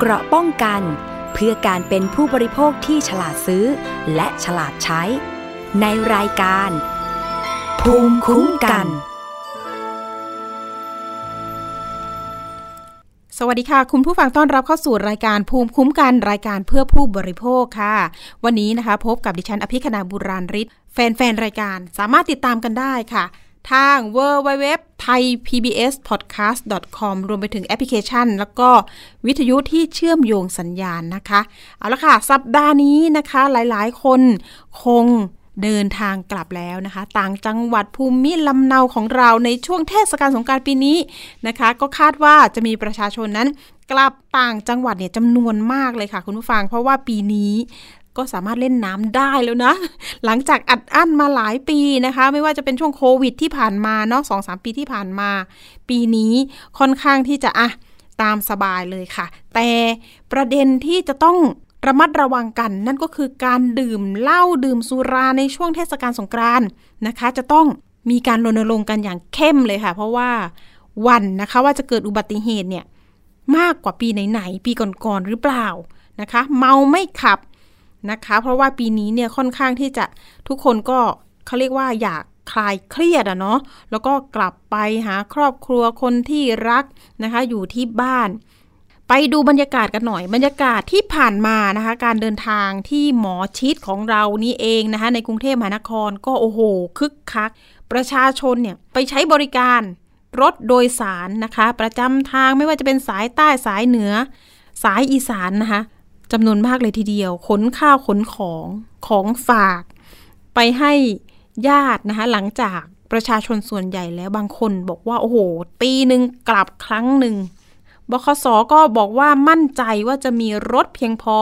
เกราะป้องกัน เพื่อการเป็นผู้บริโภคที่ฉลาดซื้อ และฉลาดใช้ ในรายการ ภูมิคุ้มกัน สวัสดีค่ะ คุณผู้ฟังต้อนรับเข้าสู่รายการภูมิคุ้มกันรายการเพื่อผู้บริโภคค่ะ วันนี้นะคะ พบกับดิฉันอภิคณาบุราริศแฟนๆรายการสามารถติดตามกันได้ค่ะ ทาง w w w t h a i PBS podcast com รวมไปถึงแอปพลิเคชัน แล้วก็วิทยุที่เชื่อมโยงสัญญาณนะคะ เอาละค่ะ สัปดาห์นี้นะคะหลายๆ คนคงเดินทางกลับแล้วนะคะ ต่างจังหวัดภูมิลำเนาของเราในช่วงเทศกาลสงกรารปีนี้นะคะ ก็คาดว่าจะมีประชาชนนั้น กลับต่างจังหวัดเนี่ยจำนวนมากเลยค่ะคุณผู้ฟัง เพราะว่าปีนี้ ก็สามารถเล่นน้ำได้แล้วนะ หลังจากอัดอั้นมาหลายปีนะคะ ไม่ว่าจะเป็นช่วงโควิดที่ผ่านมาเนาะสองสามปีที่ผ่านมา ปีนี้ค่อนข้างที่จะอะตามสบายเลยค่ะ แต่ประเด็นที่จะต้องระมัดระวังกัน นั่นก็คือการดื่มเหล้าดื่มสุราในช่วงเทศกาลสงกรานต์นะคะ จะต้องมีการรณรงค์กันอย่างเข้มเลยค่ะ เพราะว่าวันนะคะว่าจะเกิดอุบัติเหตุเนี่ยมากกว่าปีไหนๆปีก่อนๆหรือเปล่านะคะ เมาไม่ขับ นะคะ เพราะว่าปีนี้เนี่ยค่อนข้างที่จะทุกคนก็เขาเรียกว่าอยากคลายเครียดอะเนาะแล้วก็กลับไปหาครอบครัวคนที่รักนะคะ อยู่ที่บ้าน ไปดูบรรยากาศกันหน่อย บรรยากาศที่ผ่านมานะคะ การเดินทางที่หมอชิดของเรานี่เองนะคะ ในกรุงเทพมหานครก็โอ้โหคึกคัก ประชาชนเนี่ยไปใช้บริการรถโดยสารนะคะ ประจำทางไม่ว่าจะเป็นสายใต้สายเหนือ สายอีสานนะคะ จำนวนมากเลยทีเดียว ขนข้าวขนของของฝากไปให้ญาตินะคะ หลังจากประชาชนส่วนใหญ่แล้วบางคนบอกว่า โอ้โหปีหนึ่งกลับครั้งหนึ่งบคสก็บอกว่ามั่นใจว่าจะมีรถเพียงพอ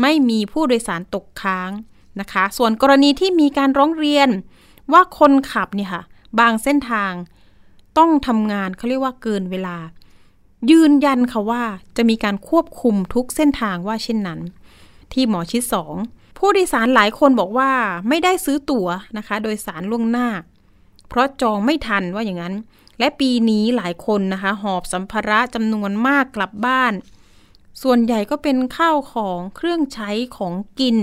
ไม่มีผู้โดยสารตกค้างนะคะ ส่วนกรณีที่มีการร้องเรียนว่าคนขับเนี่ยค่ะ บางเส้นทางต้องทำงานเขาเรียกว่าเกินเวลา ยืนยันค่ะว่าจะมีการควบคุมทุกเส้นทางว่าเช่นนั้น ที่หมอชิดสองผู้โดยสารหลายคนบอกว่าไม่ได้ซื้อตั๋วนะคะ โดยสารล่วงหน้า เพราะจองไม่ทันว่าอย่างนั้น และปีนี้หลายคนนะคะ หอบสัมภาระจำนวนมากกลับบ้าน ส่วนใหญ่ก็เป็นข้าวของเครื่องใช้ของกิน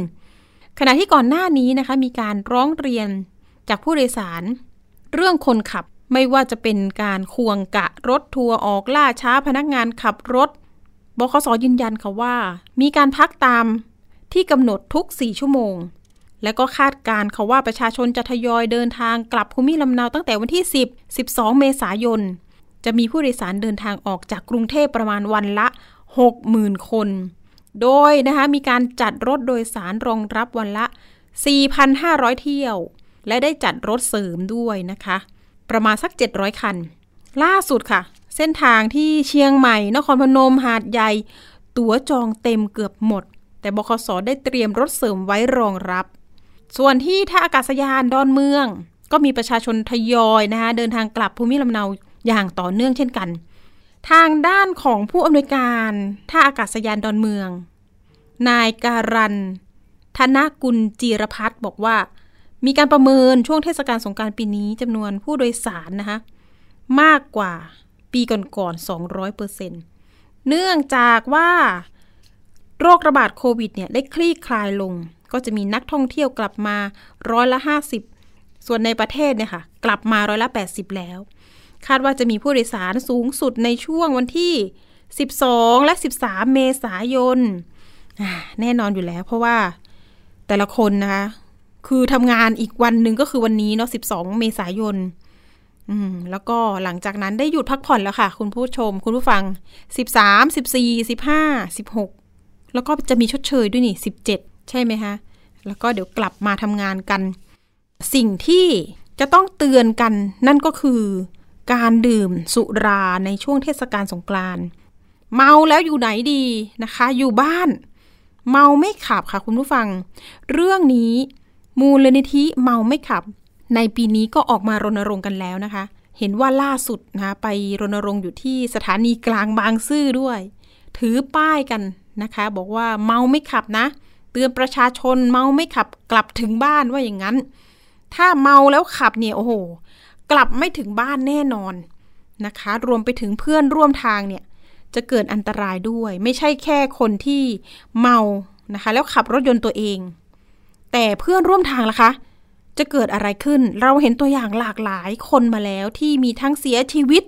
ขณะที่ก่อนหน้านี้นะคะ มีการร้องเรียนจากผู้โดยสาร เรื่องคนขับ ไม่ว่าจะเป็นการควงกะรถทัวร์ออกล่าช้าพนักงานขับรถ บคสยืนยันค่ะว่า มีการพักตามที่กำหนดทุก 4 ชั่วโมง และก็คาดการค่ะว่าประชาชนจะทยอยเดินทางกลับภูมิลำเนาตั้งแต่วันที่ 10 12 เมษายน จะมีผู้โดยสารเดินทางออกจากกรุงเทพประมาณวันละ 60,000 คน โดยนะคะมีการจัดรถโดยสารรองรับวันละ 4,500 เที่ยว และได้จัดรถเสริมด้วยนะคะ ประมาณสัก 700 คัน ล่าสุดค่ะ เส้นทางที่เชียงใหม่ นครพนม หาดใหญ่ ตั๋วจองเต็มเกือบหมด แต่บคสได้เตรียมรถเสริมไว้รองรับ ส่วนที่ท่าอากาศยานดอนเมือง ก็มีประชาชนทยอยนะคะเดินทางกลับภูมิลำเนาอย่างต่อเนื่องเช่นกัน ทางด้านของผู้อำนวยการท่าอากาศยานดอนเมือง นายการันธนกุลจีรพัฒน์บอกว่า มีการประเมินช่วงเทศกาลสงการปีนี้จำนวนผู้โดยสารนะคะมากกว่าปีก่อนๆ 200เปอร์เซ็นต์เนื่องจากว่าโรคระบาดโควิดเนี่ยได้คลี่คลายลง ก็จะมีนักท่องเที่ยวกลับมาร้อยละ 50 ส่วนในประเทศเนี่ยค่ะกลับมาร้อยละ 80 แล้ว คาดว่าจะมีผู้โดยสารสูงสุดในช่วงวันที่ 12 และ 13 เมษายน แน่นอนอยู่แล้วเพราะว่าแต่ละคนนะคะ คือทำงานอีกวันหนึ่งก็คือวันนี้เนาะ 12 เมษายน อืม แล้วก็หลังจากนั้นได้หยุดพักผ่อนแล้วค่ะ คุณผู้ชม คุณผู้ฟัง 13 14 15 16 แล้วก็จะมีชดเชยด้วยนี่ 17 ใช่ไหมคะ แล้วก็เดี๋ยวกลับมาทำงานกัน สิ่งที่จะต้องเตือนกันนั่นก็คือ การดื่มสุราในช่วงเทศกาลสงกรานต์เมาแล้วอยู่ไหนดีนะคะ อยู่บ้าน เมาไม่ขับค่ะคุณผู้ฟัง เรื่องนี้ มูลนิธิเมาไม่ขับ ในปีนี้ก็ออกมารณรงค์กันแล้วนะคะ เห็นว่าล่าสุดนะคะไปรณรงค์อยู่ที่สถานีกลางบางซื่อด้วย ถือป้ายกันนะคะ บอกว่าเมาไม่ขับนะ เตือนประชาชนเมาไม่ขับ กลับถึงบ้านว่าอย่างนั้น ถ้าเมาแล้วขับเนี่ยโอ้โห กลับไม่ถึงบ้านแน่นอนนะคะ รวมไปถึงเพื่อนร่วมทางเนี่ยจจะเกิดอันตรายด้วย ไม่ใช่แค่คนที่เมานะคะ แล้วขับรถยนต์ตัวเอง แต่เพื่อนร่วมทางล่ะคะ จะเกิดอะไรขึ้น เราเห็นตัวอย่างหลากหลายคนมาแล้วที่มีทั้งเสียชีวิต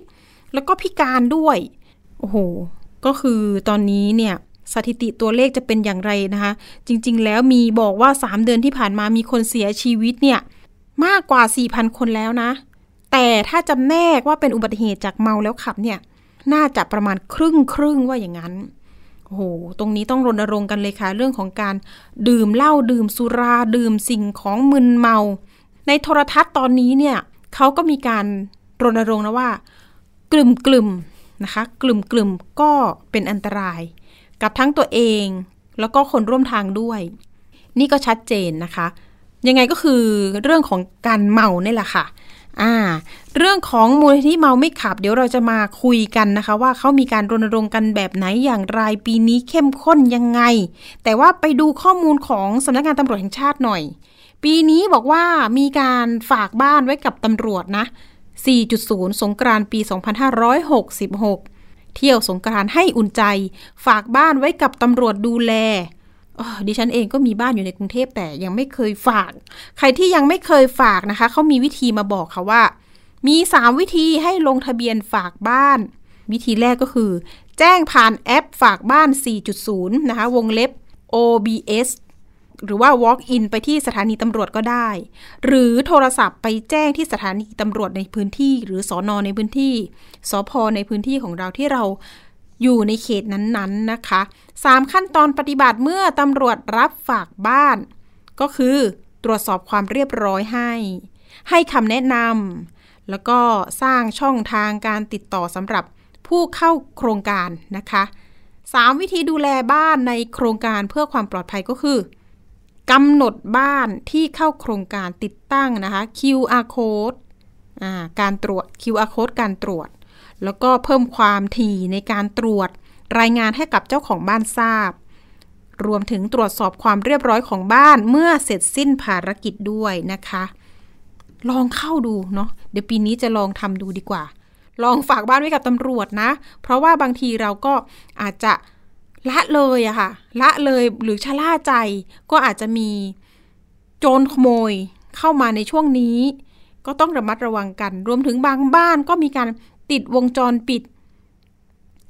แล้วก็พิการด้วย โอ้โห ก็คือตอนนี้เนี่ยสถิติตัวเลขจะเป็นอย่างไรนะคะ จริงๆ แล้วมีบอกว่า 3 เดือนที่ผ่านมามีคนเสียชีวิตเนี่ยมากกว่า 4,000 คนแล้วนะ แต่ถ้าจำแนกว่าเป็นอุบัติเหตุจากเมาแล้วขับเนี่ย น่าจะประมาณครึ่งครึ่งว่าอย่างนั้น โอ้โห ตรงนี้ต้องรณรงค์กันเลยค่ะ เรื่องของการดื่มเหล้าดื่มสุราดื่มสิ่งของมึนเมา ในโทรทัศน์ตอนนี้เนี่ยเขาก็มีการรณรงค์นะว่า กลุ่มกลุ่มนะคะกลุ่มกลุ่มก็เป็นอันตราย กับทั้งตัวเองแล้วก็คนร่วมทางด้วย นี่ก็ชัดเจนนะคะ ยังไงก็คือเรื่องของการเมาเนี่ยแหละค่ะ อ่า เรื่องของมูลนิธิเมาไม่ขับ เดี๋ยวเราจะมาคุยกันนะคะ ว่าเขามีการรณรงค์กันแบบไหนอย่างไรปีนี้เข้มข้นยังไง แต่ว่าไปดูข้อมูลของสำนักงานตำรวจแห่งชาติหน่อย ปีนี้บอกว่ามีการฝากบ้านไว้กับตำรวจนะ 4.0 สงกรานปี 2566 เที่ยวสงกรานให้อุ่นใจ ฝากบ้านไว้กับตำรวจดูแล ดิฉันเองก็มีบ้านอยู่ในกรุงเทพแต่ยังไม่เคยฝาก ใครที่ยังไม่เคยฝากนะคะเขามีวิธีมาบอกค่ะว่า มี 3 วิธีให้ลงทะเบียนฝากบ้าน วิธีแรกก็คือ แจ้งผ่านแอปฝากบ้าน 4.0 นะคะ วงเล็บ OBS หรือว่า walk in ไปที่สถานีตำรวจก็ได้ หรือโทรศัพท์ไปแจ้งที่สถานีตำรวจในพื้นที่ หรือสอนอในพื้นที่สพในพื้นที่ของเราที่เรา อยู่ในเขตนั้นๆนะคะ 3 ขั้นตอนปฏิบัติเมื่อตำรวจรับฝากบ้าน ก็คือตรวจสอบความเรียบร้อยให้ ให้คำแนะนำแล้วก็สร้างช่องทางการติดต่อสำหรับผู้เข้าโครงการนะคะ 3 วิธีดูแลบ้านในโครงการเพื่อความปลอดภัยก็คือกำหนดบ้านที่เข้าโครงการติดตั้งนะคะ QR code การตรวจ QR code การตรวจ แล้วก็เพิ่มความถี่ในการตรวจรายงานให้กับเจ้าของบ้านทราบ รวมถึงตรวจสอบความเรียบร้อยของบ้านเมื่อเสร็จสิ้นภารกิจด้วยนะคะ ลองเข้าดูเนาะเดี๋ยวปีนี้จะลองทำดูดีกว่า ลองฝากบ้านไว้กับตำรวจนะ เพราะว่าบางทีเราก็อาจจะละเลยอะค่ะ ละเลยหรือชะล่าใจ ก็อาจจะมีโจรขโมยเข้ามาในช่วงนี้ ก็ต้องระมัดระวังกัน รวมถึงบางบ้านก็มีการ ติดวงจรปิด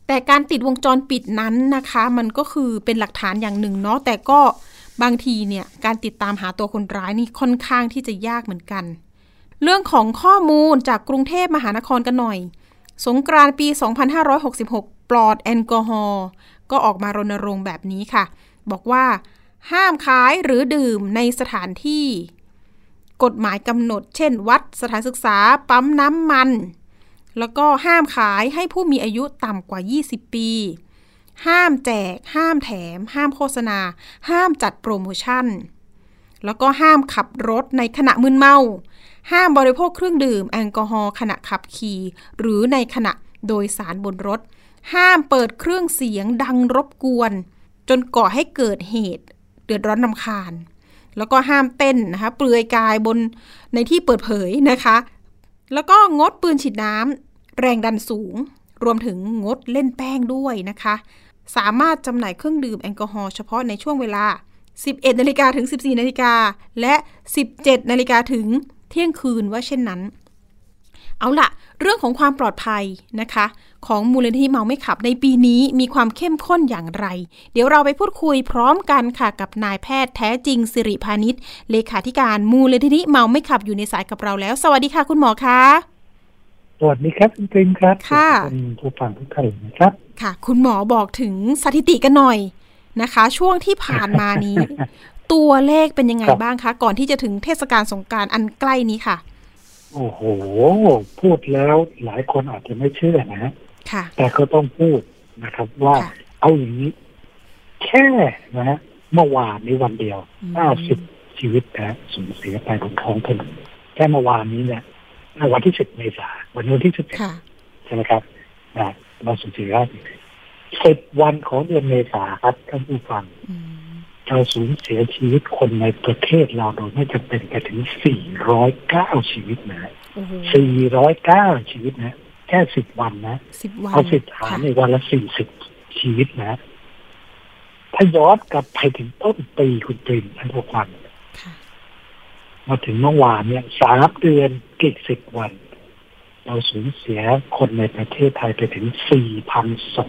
แต่การติดวงจรปิดนั้นนะคะ มันก็คือเป็นหลักฐานอย่างหนึ่งเนาะแต่ก็บางทีเนี่ยการติดตามหาตัวคนร้ายนี่ค่อนข้างที่จะยากเหมือนกัน เรื่องของข้อมูลจากกรุงเทพมหานครกันหน่อย สงกรานต์ปี 2566 ปลอดแอลกอฮอล์ก็ออกมารณรงค์แบบนี้ค่ะ บอกว่า ห้ามขายหรือดื่มในสถานที่ กฎหมายกำหนด เช่น วัดสถานศึกษา ปั๊มน้ำมัน แล้วก็ห้ามขายให้ผู้มีอายุต่ำกว่า 20 ปี ห้ามแจก ห้ามแถม ห้ามโฆษณา ห้ามจัดโปรโมชั่น แล้วก็ห้ามขับรถในขณะมึนเมา ห้ามบริโภคเครื่องดื่มแอลกอฮอล์ขณะขับขี่ หรือในขณะโดยสารบนรถ ห้ามเปิดเครื่องเสียงดังรบกวน จนก่อให้เกิดเหตุ เดือดร้อนนำคาญ แล้วก็ห้ามเต้นนะคะเปลือยกายบนในที่เปิดเผยนะคะแล้วก็งดปืนฉีดน้ำ แรงดันสูง รวมถึงงดเล่นแป้งด้วยนะคะ สามารถจำหน่ายเครื่องดื่มแอลกอฮอล์เฉพาะในช่วงเวลา 11นาฬิกาถึง 14นาฬิกาและ 17นาฬิกาถึงเที่ยงคืนว่าเช่นนั้น เอาละเรื่องของความปลอดภัยนะคะ ของมูลนิธิเมาไม่ขับในปีนี้มีความเข้มข้นอย่างไร เดี๋ยวเราไปพูดคุยพร้อมกันค่ะกับนายแพทย์แท้จริงสิริพานิชเลขาธิการมูลนิธิเมาไม่ขับอยู่ในสายกับเราแล้ว สวัสดีค่ะคุณหมอคะ สวัสดีครับคุณปริมครับค่ะคุณผู้ฟังทุกท่านนะครับ ค่ะ คุณหมอบอกถึงสถิติกันหน่อยนะคะ ช่วงที่ผ่านมานี้ ตัวเลขเป็นยังไงบ้างคะ ก่อนที่จะถึงเทศกาลสงการอันใกล้นี้ค่ะ โอ้โห พูดแล้วหลายคนอาจจะไม่เชื่อนะค่ะ แต่ก็ต้องพูดนะครับว่าเอาอย่างนี้ แค่นะฮะเมื่อวานนี้วันเดียวห้าสิบชีวิตนะสูญเสียไปบนท้องถนนแค่เมื่อวานนี้เนี่ย วันที่สิบเมษาวันนี้ที่สิบเอ็ดใช่ไหมครับนะเราสูญเสียสิบวันของเดือนเมษาครับท่านผู้ฟังเราสูญเสียชีวิตคนในประเทศเราโดยไม่จำเป็นไปถึง 409 ชีวิตนะ 409 ชีวิตนะ แค่สิบวันนะสิบวันเอาสิบหารค่ะในวันละสี่สิบชีวิตนะ ถ้าย้อนกลับไปถึงต้นปีคุณตรินท่านผู้ฟังค่ะ มาถึงเมื่อวานเนี่ยสามเดือนกี่สิบวัน เราสูญเสียคนในประเทศไทยไปถึง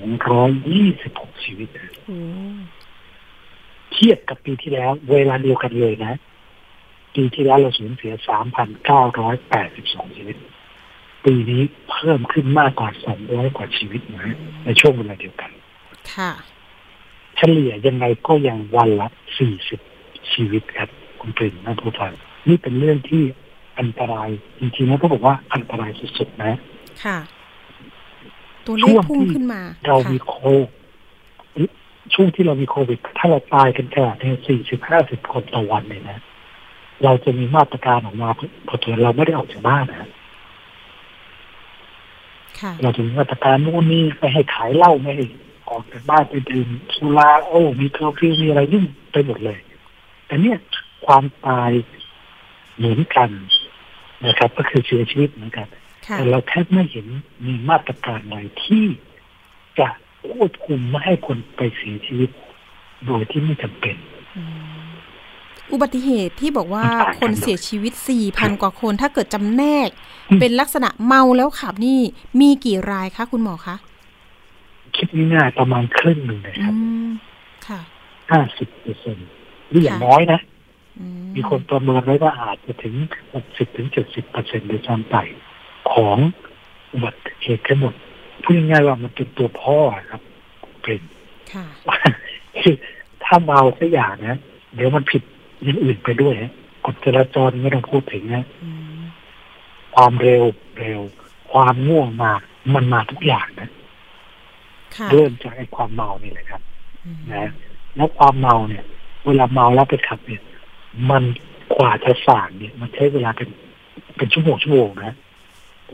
4,226 ชีวิตนะโอ้เทียบกับปีที่แล้ว เวลาเดียวกันเลยนะ ปีที่แล้วเราสูญเสีย 3,982 ชีวิต ปีนี้เพิ่มขึ้นมากกว่า 200 กว่าชีวิตนะในช่วงเวลาเดียวกัน ค่ะเฉลี่ยยังไงก็ยังวันละ 40 ชีวิตครับ คุณปรินนะผู้ฟัง นี่เป็นเรื่องที่อันตรายจริงๆแล้วต้องบอกว่าอันตรายสุดๆนะ ค่ะ ตัวเลช่ขวงพุ่งที่ขึ้นมา เราค่ะมีโควิดช่วงที่เรามีโควิด ถ้าเราตายกันขนาดนี้สี่สิบห้าสิบคนต่อวันเลยนะ เราจะมีมาตรการออกมาพอเถอเราไม่ได้ออกจากบ้านนะค่ะเราจะมีมาตรการนู่นนี่ไม่ให้ขายเหล้าไม่ให้ออกจากบ้านไปดื่มสุราโอ้มีเคอร์ฟิวมีอะไรยุ่งไปหมดเลย แต่เนี่ยความตาย เหมือนกันนะครับ ก็คือเสียชีวิตเหมือนกันค่ะแต่เราแทบไม่เห็นมีมาตรการใดที่จะควบคุมไม่ให้คนไปเสียชีวิต โดยที่ไม่จำเป็นอืมอุบัติเหตุที่บอกว่ามันต่างกันคนเสียชีวิตสี่พันกว่าคนถ้าเกิดจำแนกอืมเป็นลักษณะเมาแล้วขับนี่มีกี่รายคะคุณหมอคะคิดง่ายๆประมาณครึ่งหนึ่งนะคอืรับมค่ะห้าสิบเปอร์เซ็นต์นี่อย่างค่ะน้อยนะอื มีคนประเมินไว้ว่าอาจจะถึงหกสิบถึงเจ็ดสิบเปอร์เซ็นต์โดยซ้ำไปของอุบัติเหตุทั้งหมดพูดง่ายๆว่ามันเป็นตัวพ่อครับเป็นค่ะคือถ้าเมาสักอย่างนะ เดี๋ยวมันผิดอย่างอื่นไปด้วยฮะกฎจราจรไม่ต้องพูดถึงนะอืมความเร็วเร็ว ความง่วงมามันมาทุกอย่างนะค่ะเริ่มจากไอ้ความเมานี่แหละครับอืมนะแล้วความเมาเนี่ย เวลาเมาแล้วไปขับเนี่ย มันกว่าจะสั่งเนี่ย มันใช้เวลาเป็นเป็นชั่วโมงชั่วโมงนะ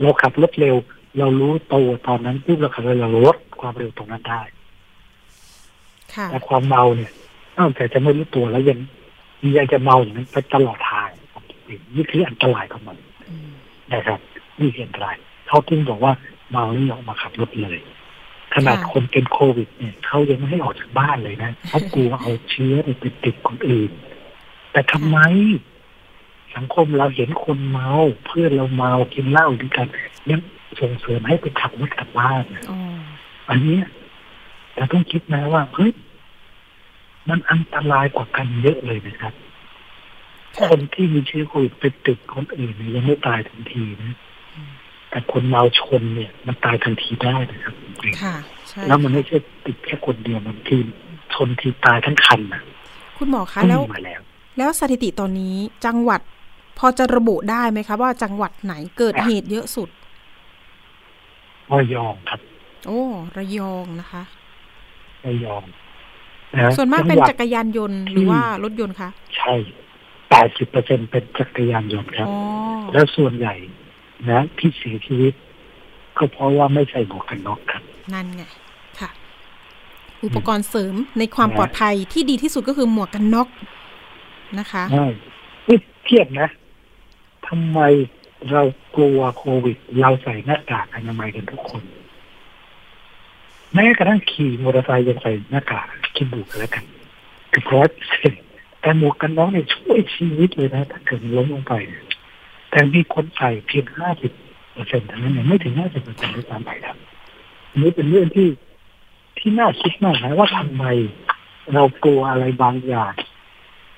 เราขับรถเร็ว เรารู้ตัวตอนนั้นปุ๊บเราขับเร็วเราลดความเร็วตรงนั้นได้ค่ะแต่ความเมาเนี่ยนอกจากจะไม่รู้ตัวแล้วยังยังจะเมาอย่างนั้นไปตลอดทางนี่คืออันตรายของมันอืมนะครับนี่คืออันตราย เขาถึงบอกว่าเมาแล้วอย่าออกมาขับรถเลย ขนาดคนเป็นโควิด เนี่ยเขายังไม่ให้ออกจากบ้านเลยนะเขากลัวเอาเชื้อเนี่ยไปติดคนอื่น แต่ทำไม สังคมเราเห็นคนเมา เพื่อนเราเมากินเหล้าด้วยกันยังส่งเสริมให้ไปขับรถกลับบ้านนะอ๋ออันเนี้ยเราต้องคิดนะว่าเฮ้ยมันอันตรายกว่ากันเยอะเลยนะครับค่ะคนที่มีเชื้อโควิดไปติดคนอื่นเนี่ยยังไม่ตายทันทีนะแต่คนเมาชนเนี่ย มันตายทันทีได้นะครับค่ะใช่แล้วมันไม่ใช่ติดแค่คนเดียวมันทีชนทีตายทั้งคันนะคุณหมอคะก็แล้วมีมา แล้วแล้วสถิติตอนนี้จังหวัดพอจะระบุได้ไหมคะ ว่าจังหวัดไหนเกิดเหตุเยอะสุดระยองครับ โอ้ระยองนะคะระยองนะส่วนมากเป็นจังหวัดจักรยานยนต์หรือว่ารถยนต์คะใช่แปดสิบเปอร์เซ็นเป็นจักรยานยนต์ครับอ๋อแล้วส่วนใหญ่นะที่เสียชีวิต ก็เพราะว่าไม่ใส่หมวกกันน็อกครับ นั่นไงค่ะ อุปกรณ์เสริมในความปลอดภัยที่ดีที่สุดก็คือหมวกกันน็อก นะคะใช่นี่เทียบนะทำไมเรากลัวโควิด เราใส่หน้ากากอนามัยกันทุกคน แม้กระทั่งขี่มอเตอร์ไซค์ยังใส่หน้ากากคิดดูกันแล้วกันคือร้อยเปอร์เซ็นต์แต่หมวกกันน็อกเนี่ยช่วยชีวิตเลยนะ ถ้าเกิดล้มลงไป แต่มีคนใส่เพียงห้าสิบเปอร์เซ็นต์เท่านั้นเองไม่ถึงห้าสิบเปอร์เซ็นต์ด้วยซ้ำไปครับนนี้เป็นเรื่องที่ที่น่าคิดมากนะว่าทำไมเรากลัวอะไรบางอย่าง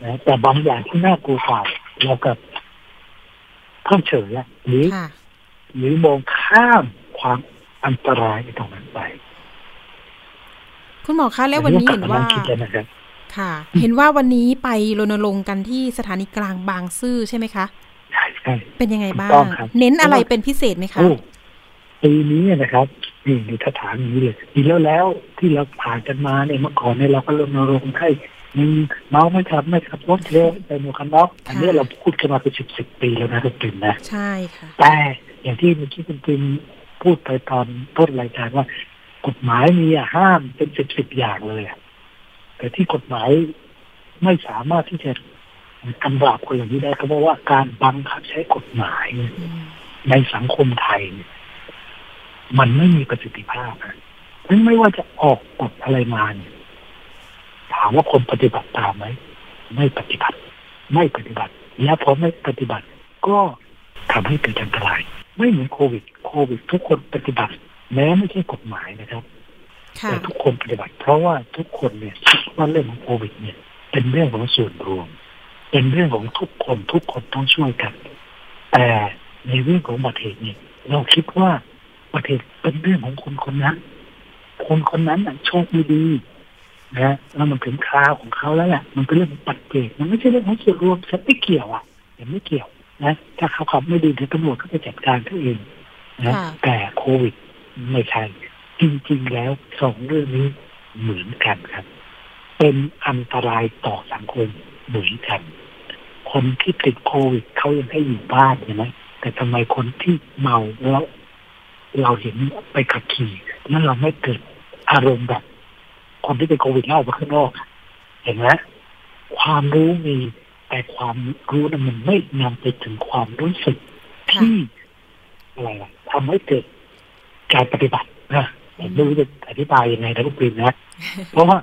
นะแต่บางอย่างที่น่ากลัวกว่าเรากับเพิ่งเฉยอะหรือค่ะหรือมองข้ามความอันตรายในตรงนั้นไป คุณหมอคะแล้ววันนี้เห็นว่าอักลับมคิดแล้วนะครับค่ะ เห็นว่าวันนี้ไปรณรงค์กันที่สถานีกลางบางซื่อใช่ไหมคะใช่ใช่เป็นยังไงบ้าถูกต้องงครับเน้นอะไรเป็นพิเศษไหมคะโอ้ปีนี้นะครับนี่มีถ้าถามอย่างนี้เลยปีแล้วแล้วที่เราผ่านกันมาเนี่ยเมื่อก่อนเนี่ยเราก็รณรงค์ให้มี เมาไม่ขับไม่ขับรถเร็วใส่หมวกกันน็อกอันนี้เราพูดกันมาเป็นสิบสิบปีแล้วนะทุกปีนะใช่ค่ะแต่อย่างที่เมื่อกี้คุณปิมพูดไปตอนต้นรายการว่ากฎหมายมีอะห้ามเป็นสิบสิบอย่างเลยอะแต่ที่กฎหมายไม่สามารถที่จะกำราบคนอย่างนี้ได้ก็เพราะว่าการบังคับใช้กฎหมายเนี่ยอืมในสังคมไทยเนี่ยมันไม่มีประสิทธิภาพนะไม่ว่าจะออกกฎอะไรมาเนี่ย ถามว่าคนปฏิบัติตามไหมไม่ปฏิบัติ ไม่ปฏิบัติ แล้วพอไม่ปฏิบัติก็ทำให้เกิดอันตราย ไม่เหมือนโควิด โควิด ทุกคนปฏิบัติ แม้ไม่ใช่กฎหมายนะครับแต่ทุกคนปฏิบัติ เพราะว่าทุกคนเนี่ยคิดว่าเรื่องของโควิด เนี่ย เป็นเรื่องของส่วนรวม เป็นเรื่องของทุกคนทุกคนต้องช่วยกัน แต่ในเรื่องของบัติเหตุเนี่ยเราคิดว่าบัติเหตุเป็นเรื่องของคนคนนั้น คนคนนั้นโชคดีดี นะแล้วมันถึงคราวของเขาแล้วแหละมันเป็นเรื่องของปัจเจกมันไม่ใช่เรื่องของส่วนรวมฉันไม่เกี่ยวอะยังไม่เกี่ยวนะถ้าเขาขับไม่ดีเดี๋ยวตำรวจก็จะจัดการเขาเองนะแต่โควิดไม่ใช่จริง ๆ แล้วสองเรื่องนี้เหมือนกันครับ เป็นอันตรายต่อสังคมเหมือนกัน คนที่ติดโควิดเขายังให้อยู่บ้านใช่ไหมแต่ทำไมคนที่เมาแล้วเราเห็นไปขับขี่นั้นเราไม่เกิดอารมณ์แบบ คนที่เป็นโควิดแล้วออกมาข้างนอก เห็นไหมความรู้มี แต่ความรู้นั้นมันไม่นำไปถึงความรู้สึกที่อะไรทำให้เกิดการปฏิบัตินะผมไม่รู้จะอธิบายยังไงนะลูกปินนะ เพราะว่า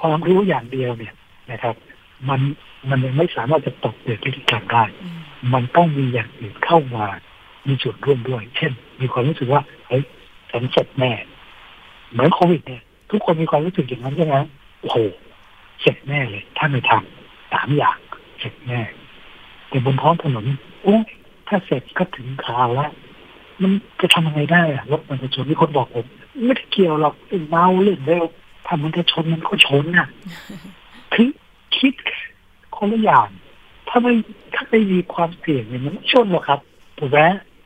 ความรู้อย่างเดียวเนี่ยนะครับ มันมันยังไม่สามารถจะตกเกิดพฤติกรรมได้ มันต้องมีอย่างอื่นเข้ามามีส่วนร่วมด้วย เช่น มีความรู้สึกว่าเฮ้ยฉันเสร็จแน่เหมือนโควิดเนี่ย ทุกคนมีความรู้สึกอย่างนั้นใช่ไหมโอ้โหเสร็จแน่เลย ถ้าไม่ทำสามอย่างเสร็จแน่ แต่บนท้องถนนโอ้ถ้าเสร็จก็ถึงคราวแล้วมันจะทำยังไงได้อะรถมันจะชนมีคนบอกผมไม่ได้เกี่ยวหรอกเมาเล่นเร็วถ้ามันจะชนมันก็ชนน่ะคือคิดคนละอย่าง ถ้าไม่ถ้าไม่มีความเสี่ยงเนี่ยมันชนหรอกครับถูกไหม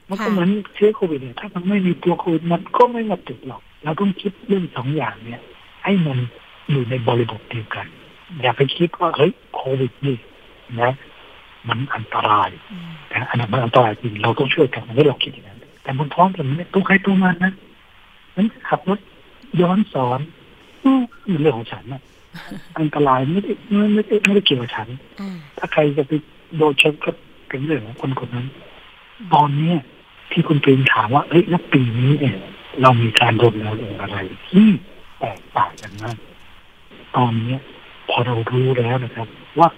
มันก็เหมือนเชื้อโควิดเนี่ยถ้ามันไม่มีตัวโควิดมันก็ไม่มาติดหรอก เราต้องคิดเรื่องสองอย่างเนี่ย ให้มันอยู่ในบริบทเดียวกัน อย่าไปคิดว่าเฮ้ยโควิดนี่นะมันอันตรายนะอันนั้นมันอันตรายจริงเราต้องช่วยกันไม่เราคิดอย่างนั้นแต่บนท้องถนนเนี่ยตัวใครตัวมันนะนั้นขับรถย้อนสอนเรื่องของฉันนะอันตรายไม่ได้ไม่ได้ไม่ได้เกี่ยวกับฉัน ถ้าใครจะไปโดนชนก็เป็นเรื่องของคนคนนั้น ตอนเนี้ยที่คุณปรีนถามว่าเอ้ยแล้วปีนี้เนี่ย เรามีการรณรงค์อะไรที่แตกต่างกันมากตอนนี้พอเรารู้แล้วนะครับ ว่า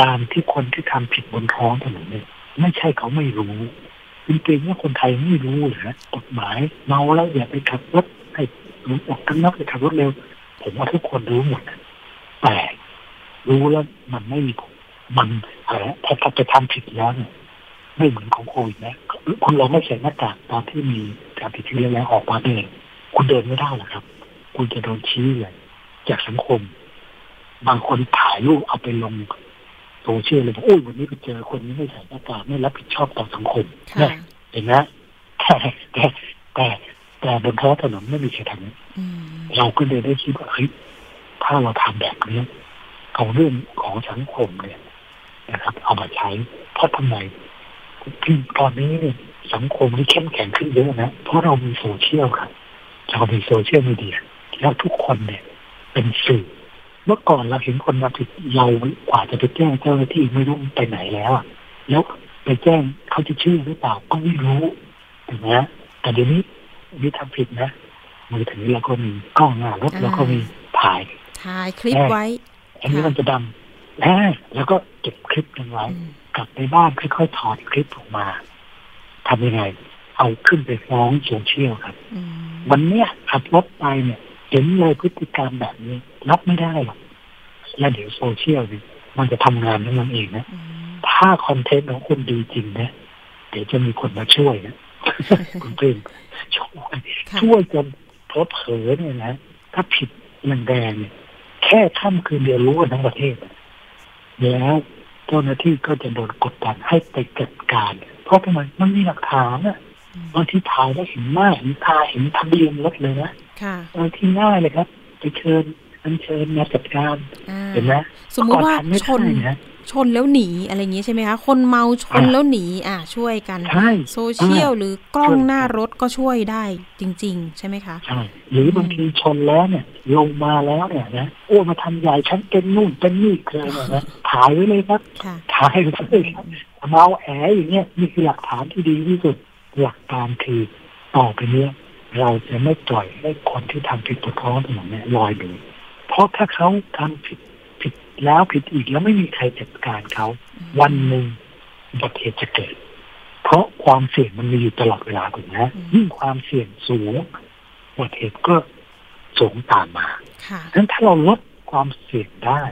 การที่คนที่ทำผิดบนท้องถนนเนี่ยไม่ใช่เขาไม่รู้จริงๆว่าคนไทยไม่รู้เหรอกฎหมายเมาแล้วอย่าไปขับรถให้หลุดออกกันนอกไปขับรถเร็ว ผมว่าทุกคนรู้หมดแต่รู้แล้วมันไม่มีมันอะไรพอไปทำผิดแล้วเนี่ย ไม่เหมือนของโควิดนะคุณลองไม่ใส่หน้ากากตอนที่มีการติดเชื้อแล้วออกมาเองคุณเดินไม่ได้หรอกครับ คุณจะโดนชี้เลยจากสังคม บางคนถ่ายรูปเอาไปลงโซเชียลเลยบอกโอ้ยวันนี้ไปเจอคนนี้ไม่ใส่หน้ากากไม่รับผิดชอบต่อสังคมเนี่ยเห็นไหมแต่แต่แต่แต่บนท้องถนนไม่มีใครทำนั้นเราก็เลยได้คิดว่าเฮ้ยถ้าเราทำแบบนี้เอาเรื่องของสังคมเนี่ยนะครับ เอามาใช้เพราะทำไมที่ ตอนนี้เนี่ยสังคมที่เข้มแข็งขึ้นเยอะนะเพราะเรามีโซเชียลครับเรามีโซเชียลมีเดียแล้วทุกคนเนี่ย เป็นสื่อ เมื่อก่อนเราเห็นคนมาผิดเรากว่าจะไปแจ้งเจ้าหน้าที่ไม่รู้ไปไหนแล้วอะแล้วไปแจ้งเขาจะชื่อหรือเปล่าก็ไม่รู้ถูกไหมแต่เดี๋ยวนี้มีทำผิดนะมือถือเราก็มีกล้องหน้ารถเราก็มีถ่ายถ่ายคลิปไว้ อันนี้มันจะดำแล้วก็เก็บคลิปกันไว้กลับไปบ้านค่อยๆถอดคลิปออกมาทำยังไง เอาขึ้นไปฟ้องโซเชียลครับ วันเนี้ยขับรถไปเนี่ยเห็นเลยพฤติกรรมแบบนี้ รับไม่ได้หรอกแล้วเดี๋ยวโซเชียลนี่มันจะทำงานของมันเองนะถ้าคอนเทนต์ของคุณดีจริงนะเดี๋ยวจะมีคนมาช่วยนะคุณเพื่อนช่วยช่วยจนเพอเผลอเนี่ยนะถ้าผิดมันแดงเนี่ยแค่ค่ำคืนเดียวรู้กันทั้งประเทศ แล้ว เจ้าหน้าที่ก็จะโดนกดดันให้ไปจัดการ เพราะทำไมมันมีหลักฐานอะบางที่ถ่ายแล้วเห็นหน้าเห็นตาเห็นทะเบียนรถเลยนะบางที่ง่ายเลยครับ ไปเชิญอันเชิญมาจัดการเห็นไหมสมมติว่าชน ชนแล้วหนีอะไรอย่างนี้ใช่ไหมคะ คนเมาชนแล้วหนี อ่าช่วยกันโซเชียลหรือกล้องหน้ารถก็ช่วยได้จริง ๆ ใช่ไหมคะใช่หรือบางทีชนแล้วเนี่ย ลงมาแล้วเนี่ยนะโอ้มาทำใหญ่ฉันเป็นนู่นเป็นนี่เลยนะถ่ายไว้เลยครับถ่ายไว้เลยครับเมาแออย่างเงี้ยนี่คือหลักฐานที่ดีที่สุดหลักการคือต่อไปเนี้ยเราจะไม่ปล่อยให้คนที่ทำผิดบนท้องถนนเนี่ยลอยดูเพราะถ้าเขาทำผิดผิด แล้วผิดอีกแล้วไม่มีใครจัดการเขา วันหนึ่งอุบัติเหตุจะเกิด เพราะความเสี่ยงมันมีอยู่ตลอดเวลาถูกไหมยิ่งความเสี่ยงสูงอุบัติเหตุก็สูงตามมาค่ะดังนั้นถ้าเราลดความเสี่ยงได้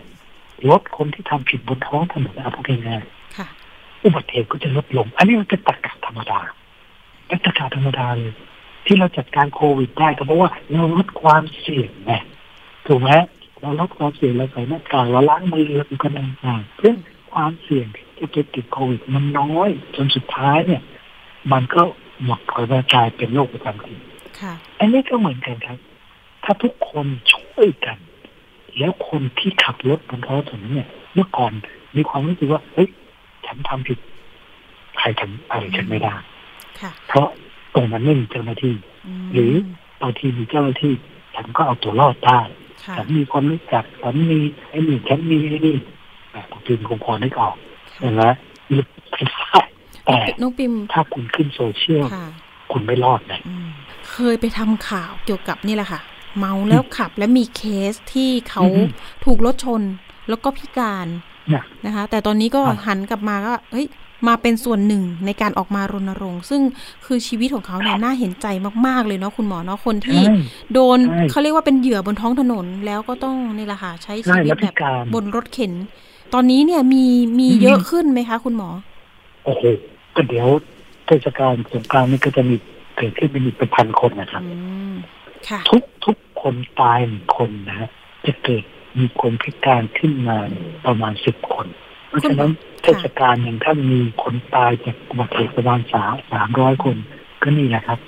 ลดคนที่ทำผิดบนท้องถนนเอาพูดง่ายค่ะๆอุบัติเหตุก็จะลดลง อันนี้มันเป็นตรรกะธรรมดาเป็นตรรกะธรรมดาเลยที่เราจัดการโควิดได้ก็เพราะว่าเราลดความเสี่ยงไงถูกไหม เราลดความเสี่ยงเราใส่หน้ากากเราล้างมือเราอยู่กันต่างๆเพื่อความเสี่ยงที่จะติดโควิดมันน้อย จนสุดท้ายเนี่ย มันก็หมดผลกลายเป็นโรคประจำถิ่นค่ะอันนี้ก็เหมือนกันครับ ถ้าทุกคนช่วยกัน แล้วคนที่ขับรถบนท้องถนนเนี่ย เมื่อก่อนมีความรู้สึกว่าเฮ้ยฉันทำผิดใครทำอะไรฉันไม่ได้ค่ะเพราะตรงนั้นไม่มีเจ้าหน้าที่มหรือบางทีมีเจ้าหน้าที่ ฉันก็เอาตัวรอดได้ค่ะ ฉันมีความรู้จักฉันมีไอ้นี่ฉันมีไอ้นี่แต่บางทีคงพอนึกออกเห็นไหมหรือไม่ได้แต่น้องปิมถ้าคุณขึ้นโซเชียลค่ะคุณไม่รอดนะอืมเคยไปทำข่าวเกี่ยวกับนี่แหละค่ะ เมาแล้วขับและมีเคสที่เขาอือฮึถูกรถชนแล้วก็พิการเนี่ยนะคะ แต่ตอนนี้ก็ครับหันกลับมาก็เฮ้ย มาเป็นส่วนหนึ่งในการออกมารณรงค์ ซึ่งคือชีวิตของเขาเนี่ยน่าเห็นใจมาก ๆ เลยเนาะคุณหมอเนาะคนที่ใช่โดนใช่เขาเรียกว่าเป็นเหยื่อบนท้องถนนแล้วก็ต้องนี่แหละค่ะใช้ใช่ชีวิตแล้วแบพิบการบนรถเข็น ตอนนี้เนี่ยมีมีอืมเยอะขึ้นไหมคะ คุณหมอโอ้โหก็เดี๋ยวเทศกาลสงกรานต์นี่ก็จะมีเกิดขึ้นเป็นอีกเป็นพันคนนะครับอืมค่ะทุกทุกคนตายหนึ่งคนนะฮะจะเกิดมีคนพิการขึ้นมาประมาณสิบคน เพราะฉะนั้นเทศกาลหนึ่งถ้ามีคนตายจากอุบัติเหตุประมาณสามสามร้อยคน ก็นี่แหละครับ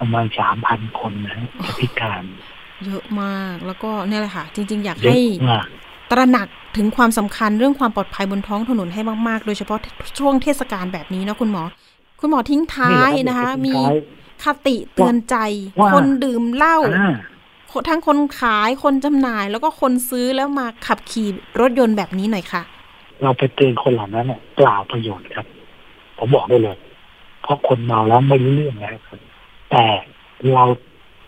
ประมาณสามพันคนนะฮะจะพิการเยอะมากแล้วก็เนี่ยแหละค่ะ จริง ๆ อยากเยอะให้มากตระหนักถึงความสำคัญเรื่องความปลอดภัยบนท้องถนนให้มากๆ โดยเฉพาะช่วงเทศกาลแบบนี้เนาะคุณหมอ คุณหมอทิ้งท้ายนะคะ มีนี่แหลรับคติเตือนใจว่าคนดื่มเหล้าอ่าทั้งคนขายคนจำหน่ายแล้วก็คนซื้อแล้วมาขับขี่รถยนต์แบบนี้หน่อยค่ะ เราไปเตือนคนเหล่านั้นเนี่ยเปล่าประโยชน์ครับ ผมบอกได้เลย เพราะคนเมาแล้วไม่รู้เรื่องนะครับแต่เรา